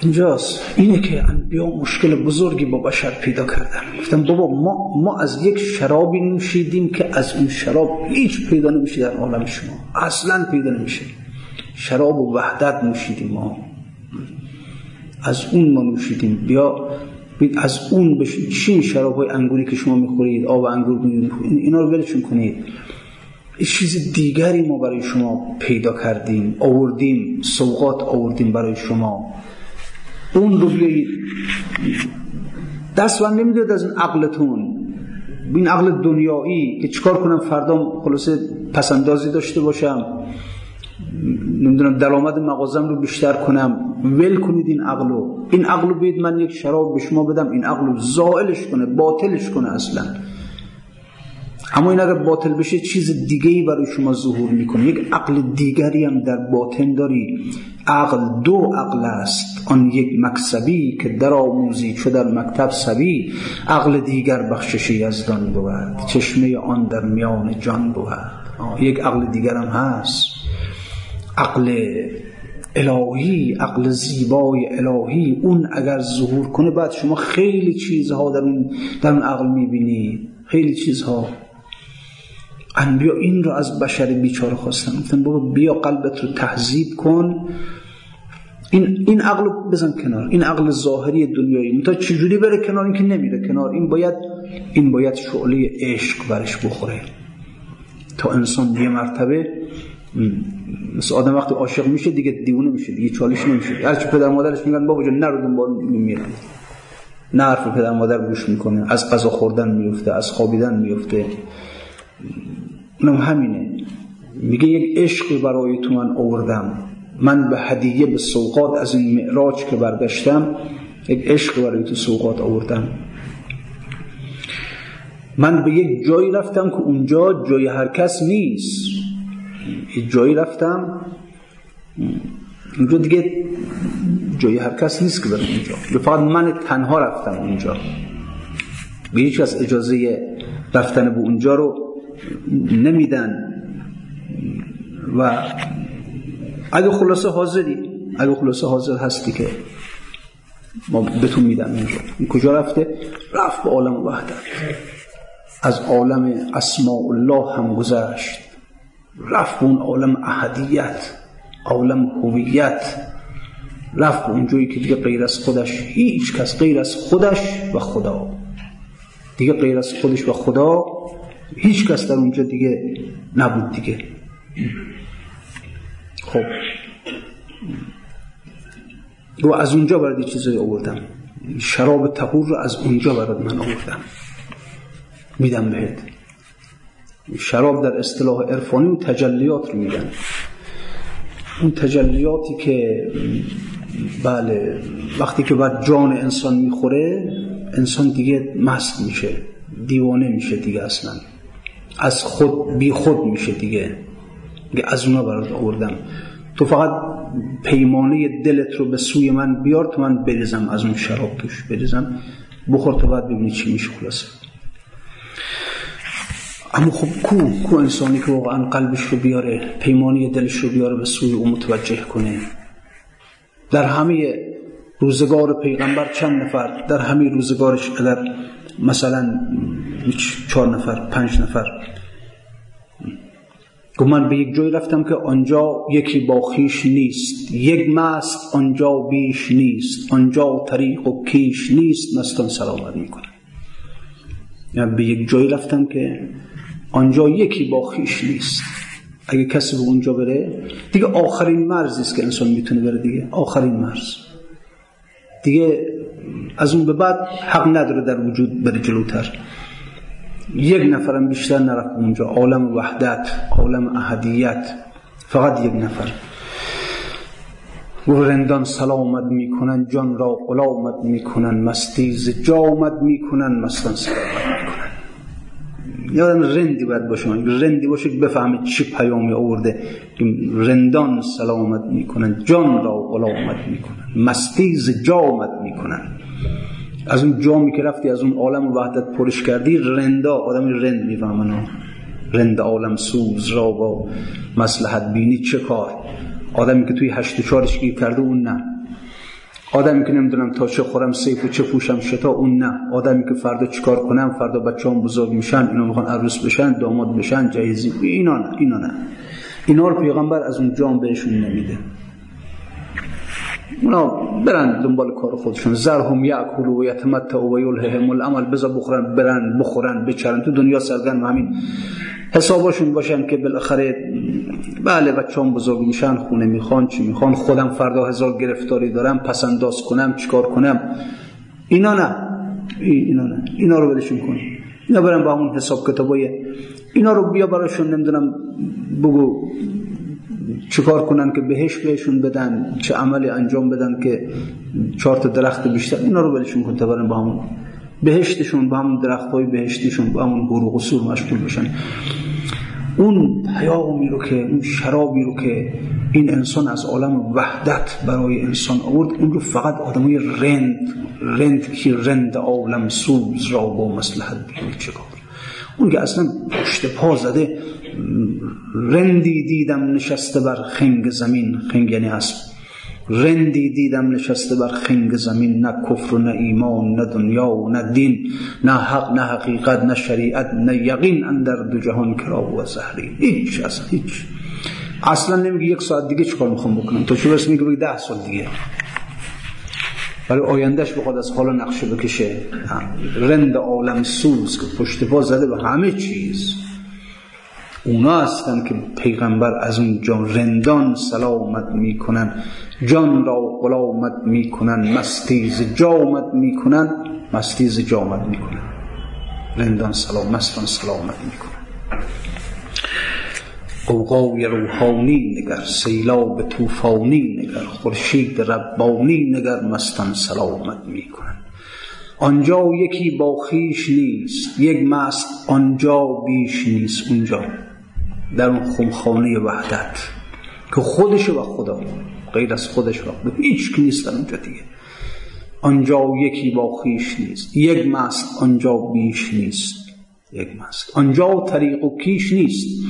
اینجاست. اینه که انبیا مشکل بزرگی با بشر پیدا کردن گفتم بابا ما, ما از یک شرابی نوشیدیم که از اون شراب هیچ پیدا نمیشه در عالم شما. اصلا پیدا نمیشه. شراب و وحدت نوشیدیم ما. از اون ما نوشیدیم. بیا از اون بشید چین شراب های انگوری که شما می‌خورید آب انگور اینا رو ولشون کنید. چیز دیگری ما برای شما پیدا کردیم آوردیم سوقات آوردیم برای شما. اون رو دست من نمی‌داد از این عقلتون. این عقل دنیایی که چیکار کنم فردا خلاصه پسندازی داشته باشم. نمی‌دونم درآمد مغازم رو بیشتر کنم. ول کنید این عقلو این عقلو بید من یک شراب به شما بدم. این عقلو زائلش کنه باطلش کنه اصلا. اما این اگر باطل بشه چیز دیگه ای برای شما ظهور می‌کنه. یک عقل دیگری هم در باطن داری. عقل دو عقل است. آن یک مکسبی که در آموزی چو در مکتب سبی. عقل دیگر بخشش یزدان بود. چشمه آن در میان جان بود. یک عقل دیگر هم هست. عقل الهی عقل زیبای الهی. اون اگر ظهور کنه بعد شما خیلی چیزها در اون, در اون عقل می‌بینید خیلی چیزها. انبیا این رو از بشر بیچاره خواستن. گفتن بابا بیا قلبت رو تهذیب کن. این این عقل بزن کنار. این عقل ظاهری دنیایی. تا چجوری بره کنار؟ این که نمیره کنار. این باید این باید شعله عشق برش بخوره. تا انسان یه مرتبه مثل آدم وقتی عاشق میشه دیگه دیونه میشه دیگه چالش نمیشه. هرچی پدر مادرش میگن بابا جان نرو دنبال میره نه حرف پدر مادر گوش می‌کنه. از غذا خوردن میفته از خوابیدن میفته اونم همینه. میگه یک عشق برای تو من آوردم. من به هدیه به سوقات از این معراج که برگشتم یک عشق برای تو سوقات آوردم. من به یک جایی رفتم که اونجا جای هر کس نیست. یک جایی رفتم. اونجا دیگه جای هر کس نیست که برم اونجا. فقط من تنها رفتم اونجا. به هیچ از اجازه رفتن به اونجا رو نمیدن. و اگه خلاصه حاضری اگه خلاصه حاضر هستی که ما بهتون میدم اینجا. این کجا رفته؟ رفت به عالم وحدت از عالم اسماء الله هم گذشت. رفت به اون عالم احدیت عالم هویت. رفت به اونجایی که دیگه غیر از خودش هیچ کس غیر از خودش و خدا. دیگه غیر از خودش و خدا هیچ کس در اونجا دیگه نبود دیگه. خب. و از اونجا برای چیزایی آوردم. شراب تهور رو از اونجا برای من آوردم. میدم بهت. شراب در اصطلاح عرفانی و تجلیات رو میگن. اون تجلیاتی که بله وقتی که بعد جان انسان می‌خوره انسان دیگه مست میشه دیوانه میشه دیگه اصلا. از خود بی خود میشه دیگه. از اونا برات آوردم. تو فقط پیمانه دلت رو به سوی من بیار تو من بریزم از اون شراب توش. بریزم. بخور تو بعد ببینی چی میشه خلاصه. اما خب کو کو انسانی که واقعا قلبش رو بیاره پیمانی دلش رو بیاره به سوی او متوجه کنه. در همه روزگار پیغمبر چند نفر در همه روزگارش اگر مثلا چهار نفر پنج نفر. گفت من به یک جای رفتم که آنجا یکی با خیش نیست یک مست آنجا بیش نیست آنجا طریق و کیش نیست مستان سلامت می‌کنه یعنی به یک جای رفتم که آنجا یکی با خیش نیست. اگه کسی به اونجا بره دیگه آخرین مرزی است که انسان می‌تونه بره دیگه. آخرین مرز. دیگه از اون به بعد حق نداره در وجود بره جلوتر. یک نفرم بیشتر نرفت اونجا. عالم وحدت عالم احدیت. فقط یک نفر. رندان سلامت می‌کنن جان را غلامت می‌کنن مستیز جامت می‌کنن مستان سلامت می‌کنن. یادم رندی باید باشه. رندی باشه که بفهمه چی پیامی آورده. رندان سلامت می‌کنن جان را غلامت می‌کنن مستیز جامت می‌کنن. از اون جامی که رفتی از اون عالم وحدت پرش کردی رندا آدم رند می‌فهمن رند عالم سوز را با مسلحت بینی چه کار؟ آدمی که توی هشت چارش گیر کرده اون نه. آدمی که نمی‌دونم تا چه خورم سیف و چه پوشم شتا اون نه. آدمی که فردا چیکار کنم فردا بچه هم بزرگ میشن اینا می‌خوان عروس بشن داماد بشن جهیزی اینا نه اینا نه. اینا رو پیغمبر از اون جام بهشون نمیده. اونا برن دنبال کار خودشون. زرهم یاکلوا و یتمتعوا و یلههم الامل بزا بخورن برن بخورن بچرن. تو دنیا سرگرم همین. حسابشون باشن که بالاخره بله بچه‌ام بزرگ میشن خونه می‌خوان چی می‌خوان. خودم فردا هزار گرفتاری دارم پس انداز کنم چیکار کنم. اینا نه. اینا نه. اینا رو ولشون کن. اینا برن با همون حساب کتابای اینا رو بیا براشون نمی‌دونم بگو. چیکار کنن که بهش بهشون بدن؟ چه عملی انجام بدن که چهار تا درخت بیشتر؟ اینا رو ولشون کن تا برن با همون بهشتشون با همون درخت های بهشتیشون با همون حروق و سور مشغول بشن. اون پیامی رو که اون شرابی رو که این انسان از عالم وحدت برای انسان آورد اون رو فقط آدمای رند رند که رند عالم سوز را با مسلحت بیاد چکار؟ اون که اصلا پشت پا زده رندی دیدم نشسته بر خنگ زمین خنگ یعنی اسب. رندی دیدم نشسته بر خنگ زمین نه کفر و نه ایمان نه دنیا و نه دین نه حق نه حقیقت نه شریعت نه یقین اندر دو جهان کرا و زهری. هیچ اصلا هیچ. اصلا نمیگه یک ساعت دیگه چیکار می‌خوام بکنم؟ تو چه برس میگه ده سال دیگه. برای آیندهش بخواد از حالا نقشه بکشه. رند عالم سوز که پشت پا زده به همه چیز. اونا هستن که پیغمبر از اون جان رندان سلامت می‌کنن جان را غلامت می‌کنن مستیز جامت می‌کنن مستیز جامت می‌کنن. رندان سلام مستان سلامت می‌کنن. قوقای روحانی نگر سیلاب توفانی نگر خورشید ربانی نگر مستان سلامت می‌کنن آنجا یکی با خیش نیست یک مست آنجا بیش نیست. اونجا در اون خمخانه وحدت که خودش و خدا غیر از خودش و خدا هیچ کی نیست در اونجا دیگه. آنجا یکی با خیش نیست یک مست آنجا بیش نیست. یک مست. آنجا طریق و کیش نیست.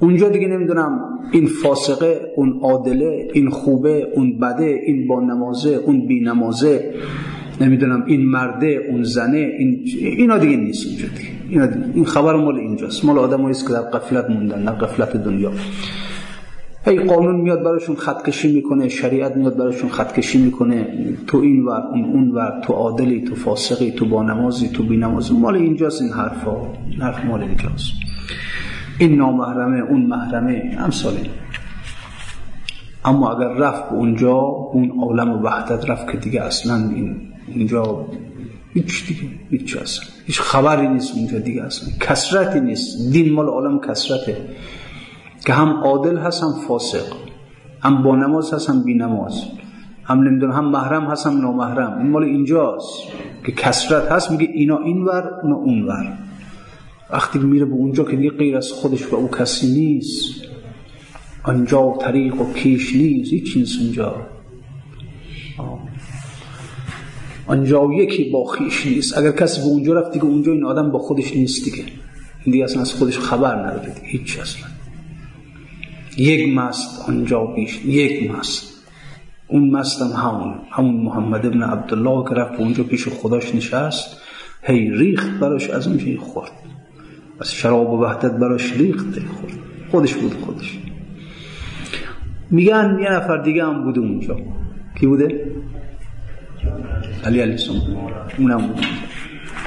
اونجا دیگه نمی‌دونم این فاسقه اون عادله این خوبه اون بده این با نمازه اون بی نمازه نمی‌دونم این مرده اون زنه این اینا دیگه نیست اینجا دیگه. اینا دیگه. این خبر مال اینجاست. مال آدمایی است که در قفلت موندن در قفلت دنیا. هی قانون میاد براشون خطکشی می‌کنه شریعت میاد براشون خطکشی می‌کنه. تو این ور اون اون ور تو عادلی تو فاسقی تو با نمازی تو بی نمازی. مال اینجاست این حرفا. حرف مال اینجاست. این نامحرمه اون محرمه امثال اما اگر رفت به اونجا اون عالم و وحدت رفت که دیگه اصلا این اینجا هیچ دیگه هیچ اصلا. هیچ خبری نیست اونجا دیگه اصلا. کسرتی نیست. دین مال عالم کسرته که هم عادل هست هم فاسق. هم با نماز هست هم بی نماز. هم نمی‌دونم هم محرم هست هم نامحرم. این مال اینجاست. که کسرت هست میگه اینا اینور اونا اونور. وقتی میره به اونجا که دیگه غیر از خودش و او کسی نیست. آنجا طریق و کیش نیست. هیچ نیست اونجا آنجا یکی با خیش نیست. اگر کسی به اونجا رفت دیگه اونجا این آدم با خودش نیست دیگه. این دیگه اصلا از خودش خبر نداره. دیگه هیچ اصلا. یک مست آنجا بیش یک مست. اون مستم همون. همون محمد ابن عبدالله که رفت اونجا پیش خداش نشست. هی ریخت براش از اونجا خورد. از شراب و وحدت براش ریخت خورد خودش بود خودش. میگن یه نفر دیگه هم بوده اونجا. کی بوده؟ علی علی السلام. اونم بوده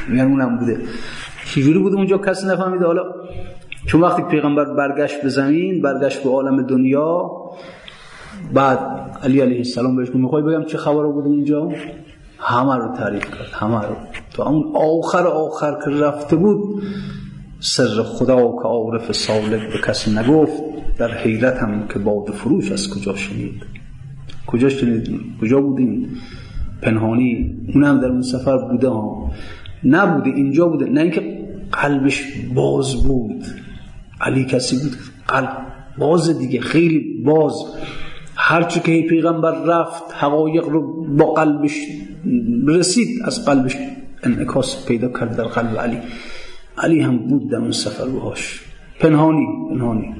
میگن اونم بوده. چجوری بوده اونجا؟ کسی نفهمیده. حالا چون وقتی پیغمبر برگشت به زمین برگشت به عالم دنیا بعد علی علیه السلام بهش می‌خوای بگم چه خبر بود اونجا؟ همه رو تعریف کرد. همه رو. تو اون آخر آخر که رفته بود سر خدا که عارف سالک به کسی نگفت در حیرت هم که باد فروش از کجا شنید؟ کجا شنید؟ کجا بودین؟ پنهانی؟ اونم در اون سفر بوده ها. نبوده اینجا بوده. نه اینکه قلبش باز بود. علی کسی بود. قلب باز دیگه خیلی باز. هرچی که پیغمبر رفت حقایق رو با قلبش رسید از قلبش انعکاس پیدا کرد در قلب علی. علی هم بود در اون سفر باش پنهانی پنهانی.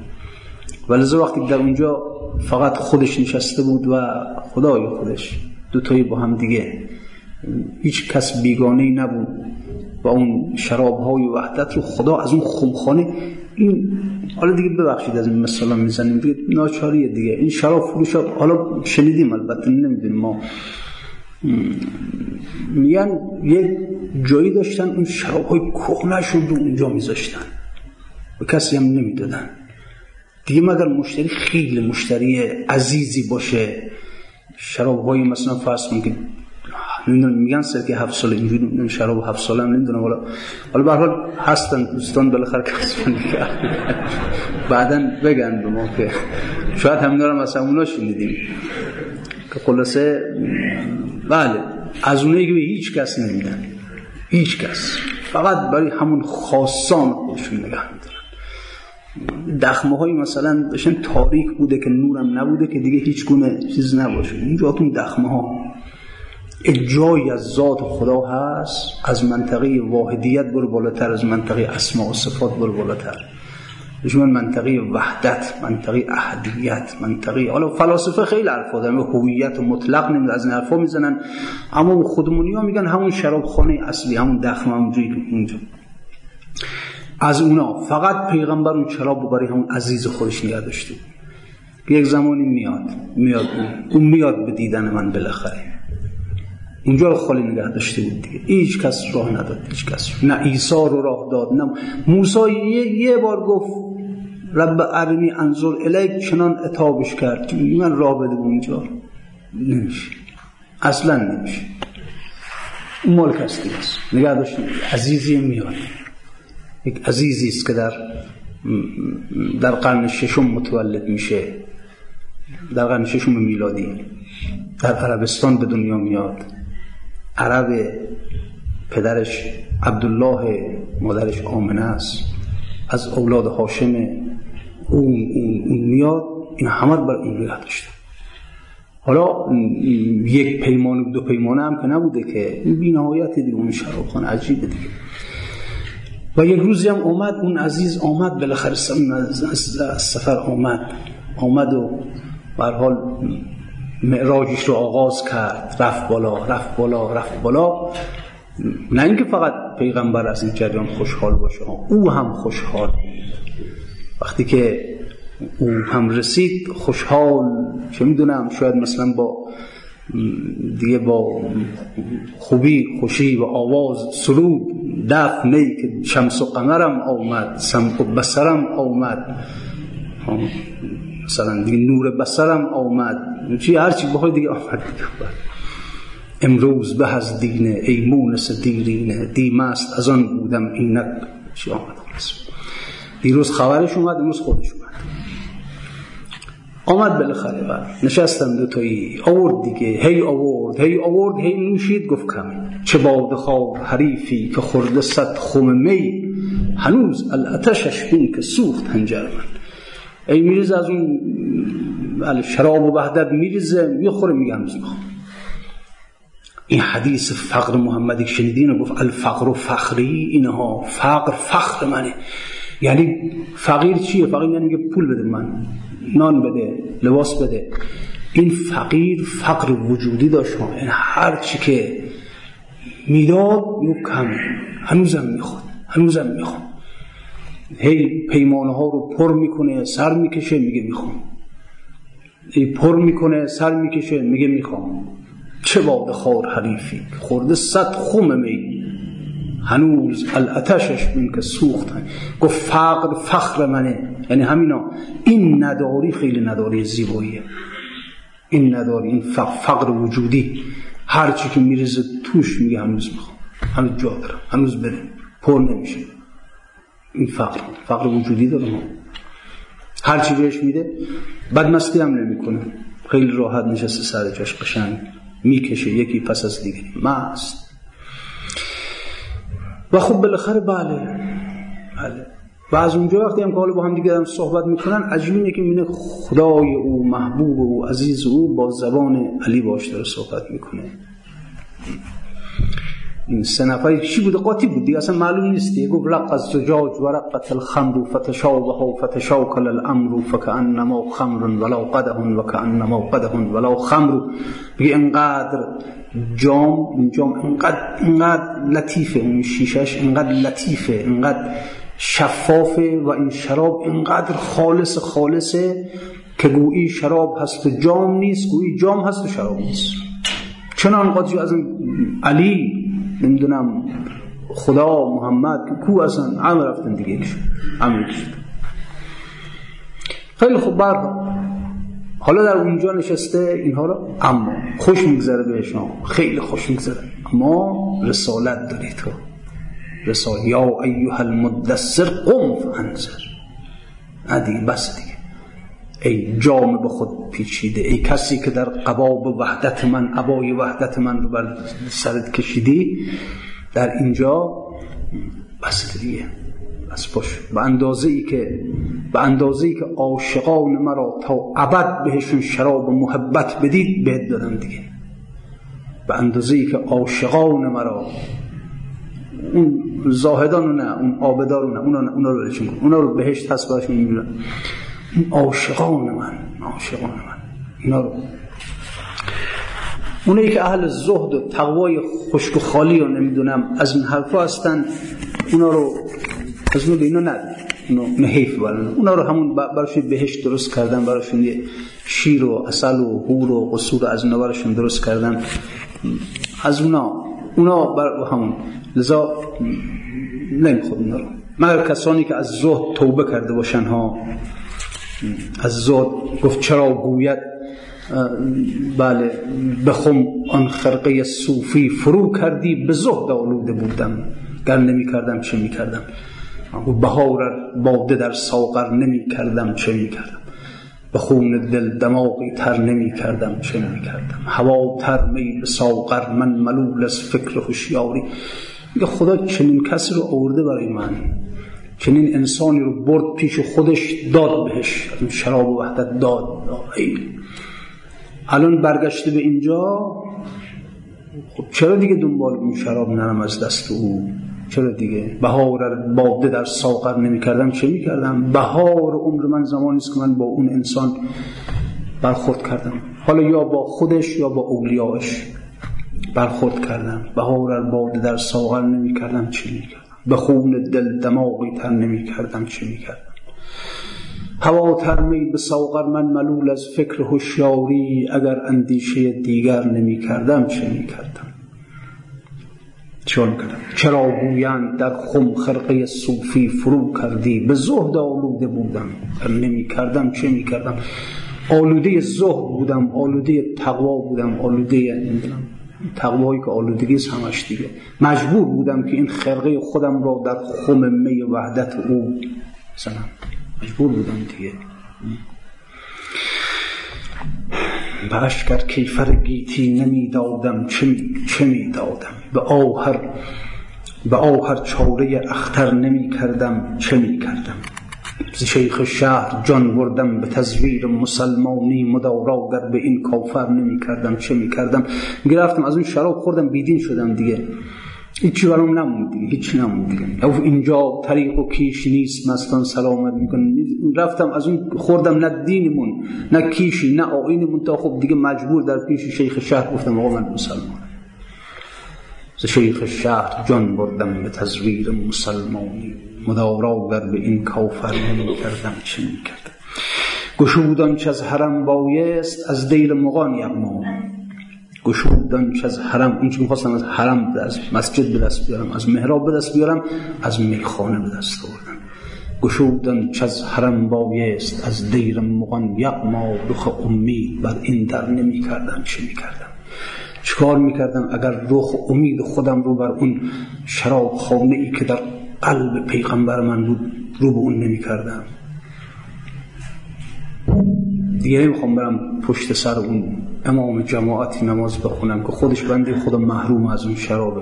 ولذا وقتی در اونجا فقط خودش نشسته بود و خدای خودش دوتایی با هم دیگه هیچ کس بیگانه نبود و اون شراب های وحدت رو خدا از اون خمخانه این حالا دیگه ببخشید از این مثلا می‌زنیم دیگه ناچاریه دیگه. این شراب فروش حالا شنیدیم البته نمی‌دونیم ما. میگن یه جایی داشتن اون شراب های کهنه رو اونجا میذاشتن. و کسی هم نمی‌دادن. دیگه مگر مشتری خیلی مشتری عزیزی باشه؟ شراب های مثلا فرض که نمی‌دونم میگن که هفت سال اینجوری نمی‌دونم شراب هفت سال هم نمی‌دونم. حالا حالا به حال هستن دوستان بالاخره کسب بعدا بگن به ما که شاید هم دارم مثلا اونا شنیدیم. که خلاصه بله از اونایی که به هیچ کس نمیدن هیچ کس. فقط برای همون خاصان خودشون نگه میدارن. دخمه های مثلا داشتن تاریک بوده که نورم نبوده که دیگه هیچ گونه چیز نباشه. اینجا تو دخمه ها جایی از ذات خدا هست از منطقه واحدیت برو بالاتر از منطقه اسماء و صفات برو بالاتر. من منطقه وحدت منطقه احدیت منطقه حالا فلاسفه خیلی حرفا دارن هویت مطلق نمید از این حرفا می‌زنن. اما خودمونی ها میگن همون شراب خانه اصلی همون دخم همونجوری اونجا. از اونا فقط پیغمبر اون شراب برای همون عزیز خودش نگه داشته یک زمانی میاد میاد اون میاد به دیدن من بالاخره. اونجا رو خالی نگه داشته بود دیگه. هیچ کس راه نداد هیچ کس. نه عیسی رو راه داد نه موسی. یه, یه بار گفت رب ارنی انظر الیک چنان اتابش کرد من راه بده اونجا. نمیشه. اصلا نمیشه. اون مال کس دیگه است نگه داشته عزیزی میاد. یک عزیزی است که در در قرن ششم متولد میشه. در قرن ششم میلادی. در عربستان به دنیا میاد. عرب پدرش عبدالله مادرش آمنه است. از اولاد هاشم اون, میاد این همه بر این نگه داشته. حالا یک پیمان دو پیمانه هم که نبوده که بی نهایت دیگه اون شرابخان عجیبه دیگه. و یک روزی هم آمد اون عزیز آمد بالاخره سفر آمد. آمد و حال معراجش رو آغاز کرد. رفت بالا رفت بالا رفت بالا. نه اینکه فقط پیغمبر از این جریان خوشحال باشه او هم خوشحال. وقتی که او هم رسید خوشحال چه می‌دونم شاید مثلا با دیگه با خوبی خوشی و آواز سرود دف نی که شمس و قمرم آمد سمق و بسرم آمد. مثلا دیگه نور بسرم آمد. چی؟ هرچی بخوای دیگه آمد. امروز به از دینه ای مونس دیرینه دیمست از آن بودم اینک. چی آمد؟ دیروز خبرش اومد امروز خودش اومد. آمد بالاخره بر. نشستم دوتایی آورد دیگه. هی آورد هی آورد هی نوشید. گفت کم چه باد خواب حریفی که خورده صد خم می. هنوز الاتشش بین که سوخت هنجر من. ای میریزه از اون بله، شراب و وحدت میریزه می‌خوره میگه هنوز این حدیث فقر محمدی شنیدین گفت الفقر و فخری اینها فقر فخر منه. یعنی فقیر چیه؟ فقیر یعنی که پول بده من نان بده لباس بده. این فقیر فقر وجودی داشت. این هر چی که می‌داد یو کم هنوزم می‌خواد هنوزم می‌خواد. هی پیمانه ها رو پر می‌کنه سر می‌کشه میگه می‌خوام. ای پر می‌کنه سر می‌کشه میگه می‌خوام. چه باد خور حریفی. خورده صد خوم می. هنوز الاتشش بین که سوختن گفت فقر فخر منه. یعنی همینا. این نداری خیلی نداری زیباییه. این نداری. این فقر وجودی. هرچی که میرزه توش میگه هنوز می‌خوام. هنوز جا دارم. هنوز بره پر نمیشه. این فقر. فقر وجودی داره ما. هر چی بهش میده بدمستی هم نمی‌کنه. خیلی راحت نشسته سر جاش قشنگ. می‌کشه. یکی پس از دیگری مست. و خب بالاخره بله. بله. و از اونجا وقتی هم که با هم دیگه هم صحبت می‌کنن عجیب اینه که می‌بینه خدای او محبوب او عزیز او با زبان علی باش داره صحبت می‌کنه. این سه نفر چی بوده؟ قاطی بود دیگه اصلا معلوم نیست دیگه گفت لق زجاج و رقت الخمر فتشابه فتشاکل الامر فکانما خمر ولا قده وکانما قده ولا خمر. بگه انقدر جام این جام انقدر انقدر لطیفه اون شیشش انقدر لطیفه انقدر شفافه و این شراب انقدر خالص خالصه که گویی شراب هست و جام نیست گویی جام هست و شراب نیست. چنان قاضی از علی نمی‌دونم خدا محمد کو اصلا عمل رفتن دیگه عمل کشون خیلی خوب بر حالا در اونجا نشسته اینها رو اما خوش میگذره بهشان خیلی خوش میگذره. اما رسالت داری تو. رسال یا ایها المدثر قم فانذر. ادی بس دیگه. ای جام به خود پیچیده ای کسی که در قباب وحدت من عبای وحدت من رو بر سرت کشیدی در اینجا بس دیگه. بس باش. به اندازه ای که به اندازه ای که عاشقان مرا تا ابد بهشون شراب محبت بدید بهت دادم دیگه. به اندازه ای که عاشقان مرا اون زاهدان نه اون آبدار نه اونا, اونا رو بهشون اونا رو بهشت هست براشون این عاشقان من عاشقان من. اینا رو. اونایی که اهل زهد و تقوای خشک و خالی و نمی‌دونم از این حرفا هستن اونا رو از اون اینا نداره اونا حیف برن اونا رو همون براشون بهشت درست کردن براشون شیر و اصل و هور و قصور از اونا براشون درست کردن. از اونا اونا بر همون. لذا نمی‌خواد اونا رو. مگر کسانی که از زهد توبه کرده باشن ها؟ از زهد گفت چرا گوید؟ بله بخم آن خرقه صوفی فرو کردی به زهد آلوده بودم گر نمی کردم چه می کردم بهار باده در ساغر نمی کردم چه می کردم؟ به خون دل دماغی تر نمی کردم چه می کردم؟ هوا تر می به ساغر من ملول از فکر هوشیاری. میگه خدا چنین کسی رو آورده برای من. چنین انسانی رو برد پیش خودش داد بهش. شراب و وحدت داد. الان برگشته به اینجا. خب چرا دیگه دنبال اون شراب نرم از دست او؟ چرا دیگه؟ بهار باده در ساغر نمی کردم چه می کردم بهار عمر من زمانی است که من با اون انسان برخورد کردم. حالا یا با خودش یا با اولیاش برخورد کردم. بهار باده در ساغر نمی کردم چه می کردم به خون دل دماغی تر نمی کردم چه می کردم هوا ترمی به ساغر من ملول از فکر هوشیاری. اگر اندیشه دیگر نمی کردم چه می کردم چون کردم چرا گویند در خم خرقه صوفی فرو کردی؟ به زهد آلوده بودم. نمی کردم چه می کردم؟ آلوده زهد بودم آلوده تقوا بودم آلوده نمی‌دونم تقوایی که آلودگی است همش دیگه. مجبور بودم که این خرقه خودم را در خم می وحدت او بزنم. مجبور بودم دیگه. به اشکر کیفر گیتی نمی‌دادم چه, چه می‌دادم؟ به آهر به آهر چاره اختر نمی کردم چه می کردم ز شیخ شهر جان بردم به تزویر مسلمانی مدارا گر به این کافر نمی کردم چه می کردم گرفتم از اون شراب خوردم بیدین شدم دیگه. هیچی برام نموند دیگه هیچی نموند دیگه اینجا طریق و کیش نیست مستان سلامت می‌کنه رفتم از اون خوردم نه دینمون نه کیشی نه آینمون تا خب دیگه مجبور در پیش شیخ شهر گفتم آقا من مسلمان. ز شیخ شهر جان بردم به تزویر مسلمانی. مدارا گر به این کافر نمی کردم چه می کردم گشودان چه از حرم بایست از دیر مغان یغما گشودان چه از حرم. اون چه می‌خواستم از حرم از مسجد به دست بیارم از محراب به دست بیارم از میخانه به دست آوردم. گشودان چه از حرم بایست از دیر مغان یغما رخ امید بر این در نمی کردم چه می کردم چکار می کردم اگر رخ امید خودم رو بر اون شراب خانه ای که در قلب پیغمبر من بود رو به اون نمی کردم دیگه نمی‌خوام برم پشت سر اون امام جماعتی نماز بخونم که خودش بنده خودم محروم از اون شراب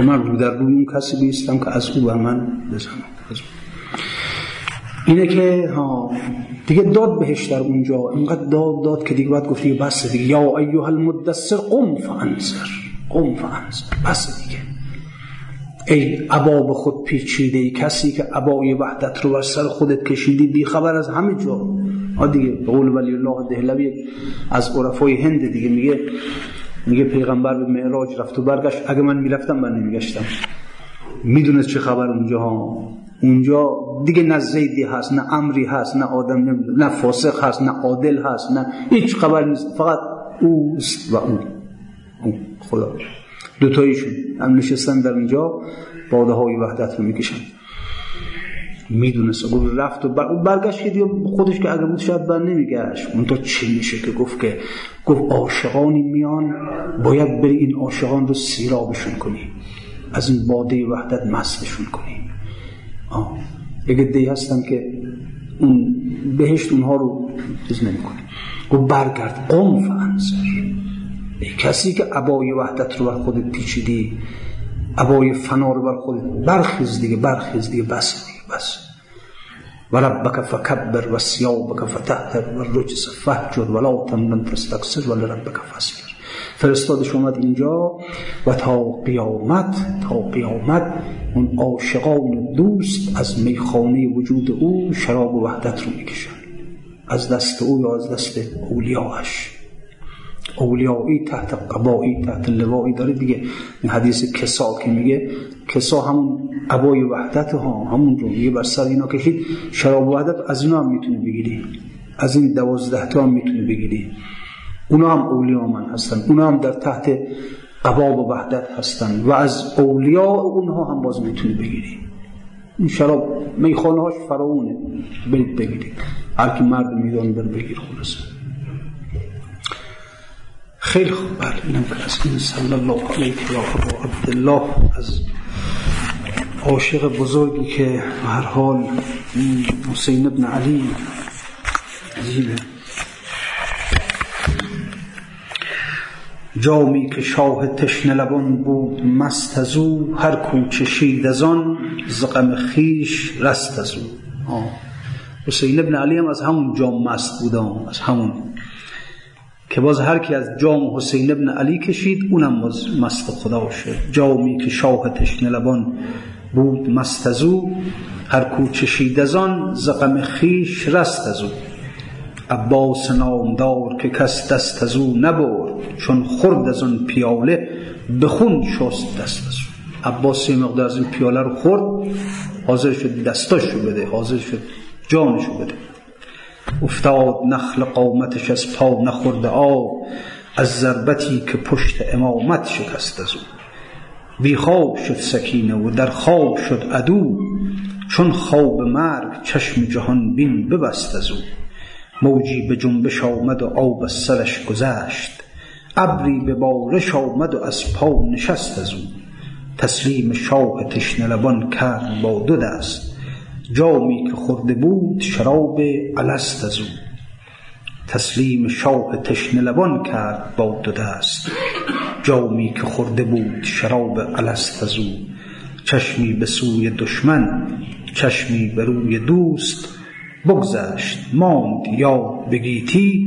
و من رو در روی اون کسی بیستم که از او بر من بزنم. اینه که ها دیگه داد بهش در اونجا. اینقدر داد داد که دیگه باید گفتی بس دیگه. یا ایها المدثر قم فانذر. قم فانز پس دیگه. ای عبا به خود پیچیده ای کسی که عبای وحدت رو بر سر خودت کشیدی بی خبر از همه جا. ها دیگه قول ولی الله دهلوی از عرفای هند دیگه میگه میگه پیغمبر به معراج رفت و برگشت. اگه من می‌رفتم من نمیگشتم. می‌دونست چه خبر اونجا؟ ها اونجا دیگه نه زیدی هست نه امری هست نه آدم نه فاسق هست نه عادل هست نه هیچ خبر نیست. فقط اوست و اون. او خدا. دوتاییشون. هم نشستن در اینجا باده های وحدت رو می‌کشن. می‌دونست. گفت رفت و بر... برگشت که خودش که اگر بود شاید بر نمیگشت. اون تا چی میشه که گفت که گفت عاشقانی میان باید بری این عاشقان رو سیرابشون کنی. از این باده وحدت مستشون کنی. آه. یک دی هستن که اون بهشت اونها رو چیز نمی‌کنه. گفت برگرد قم فانصر ای کسی که عبای وحدت رو بر خودت پیچیدی عبای فنا رو بر خودت برخیز دیگه برخیز دیگه بس بس. و ربک فکبر و سیابک فتحتر و رجس فهجر ولا تمنن تستکسر ولی ربک فاسبر فرستادش اومد اینجا و تا قیامت تا قیامت اون عاشقان دوست از میخانه وجود او شراب و وحدت رو می‌کشن از دست او یا از دست اولیاش. اولیایی تحت قبایی تحت لوایی داره دیگه. این حدیث کسا که میگه کسا همون عبای وحدت ها همون رو میگه بر سر اینا کشید شراب وحدت از اینا هم می‌تونی بگیری. از این دوازده تا هم می‌تونی بگیری. اونا هم اولیاء من هستن. اونا هم در تحت قباب و وحدت هستن. و از اولیاء اونها هم باز می‌تونی بگیری. این شراب میخانه هاش فراونه برید بگیرید. هر کی مرد میدان بر بگیر خلاصه. خیلی خوب. بله اینم این صلی الله علیه ابو عبدالله از عاشق بزرگی که هر حال حسین ابن علی زیله جامی که شاه تشنه لبان بود مست از او هر کو چشید از آن ز غم خویش رست از او. حسین ابن علی هم از همون جام مست بود از همون. که باز هر کی از جام حسین ابن علی کشید اونم باز مست خدا شد جامی که شاه تشنه لبان بود مست از او هر کو چشید از آن ز غم خویش رست از او. عباس نامدار که کس دست از او نبرد چون خورد از اون پیاله به خون شست دست از او. عباس یه مقدار از این پیاله رو خورد حاضر شد دستاشو بده حاضر شد جانشو بده. افتاد نخل قامتش از پا نخورده آب از ضربتی که پشت امامت شکست از او. بی خواب شد سکینه و در خواب شد عدو چون خواب مرگ چشم جهان بین ببست از او. موجی به جنبش آمد و آب از سرش گذشت ابری به بارش آمد و از پا نشست از او. تسلیم شاه تشنه لبان کرد با دو دست جامی که خورده بود شراب الست از او. تسلیم شاه تشنه لبان کرد با دو دست. جامی که خورده بود شراب الست از او. چشمی به سوی دشمن چشمی به روی دوست. بگذشت ماند یا بگیتی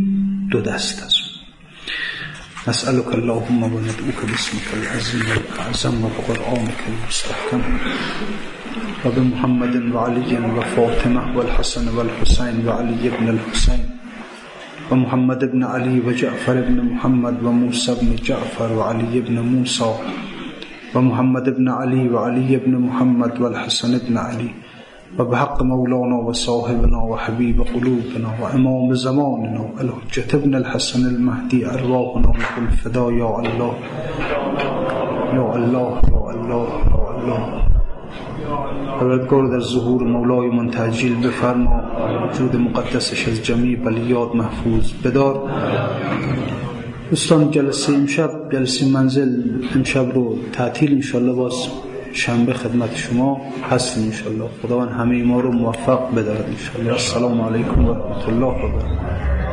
دو دست از نسألك اللهم وندعوك باسمك العظيم الأعظم وبقرآنك المستحكم. وبمحمد وعلي وفاطمة والحسن والحسين وعلي بن الحسين ومحمد بن علي وجعفر بن محمد وموسى بن جعفر وعلي بن موسى ومحمد بن علي وعلي بن محمد والحسن بن علي وبحق مولانا وصاحبنا وحبيب قلوبنا وإمام زماننا الحجة ابن الحسن المهدي أرواحنا له الفداء يا الله. يا الله يا الله يا الله. پروردگار ظهور مولای من تعجیل بفرما. وجود مقدسش از جمیع بلیات محفوظ بدار. دوستان جلسه امشب جلسه منزل امشب رو تعطیل انشالله باز شنبه خدمت شما هستیم انشالله خداوند همه ما رو موفق بدارد انشالله السلام علیکم و رحمت الله و برکاته.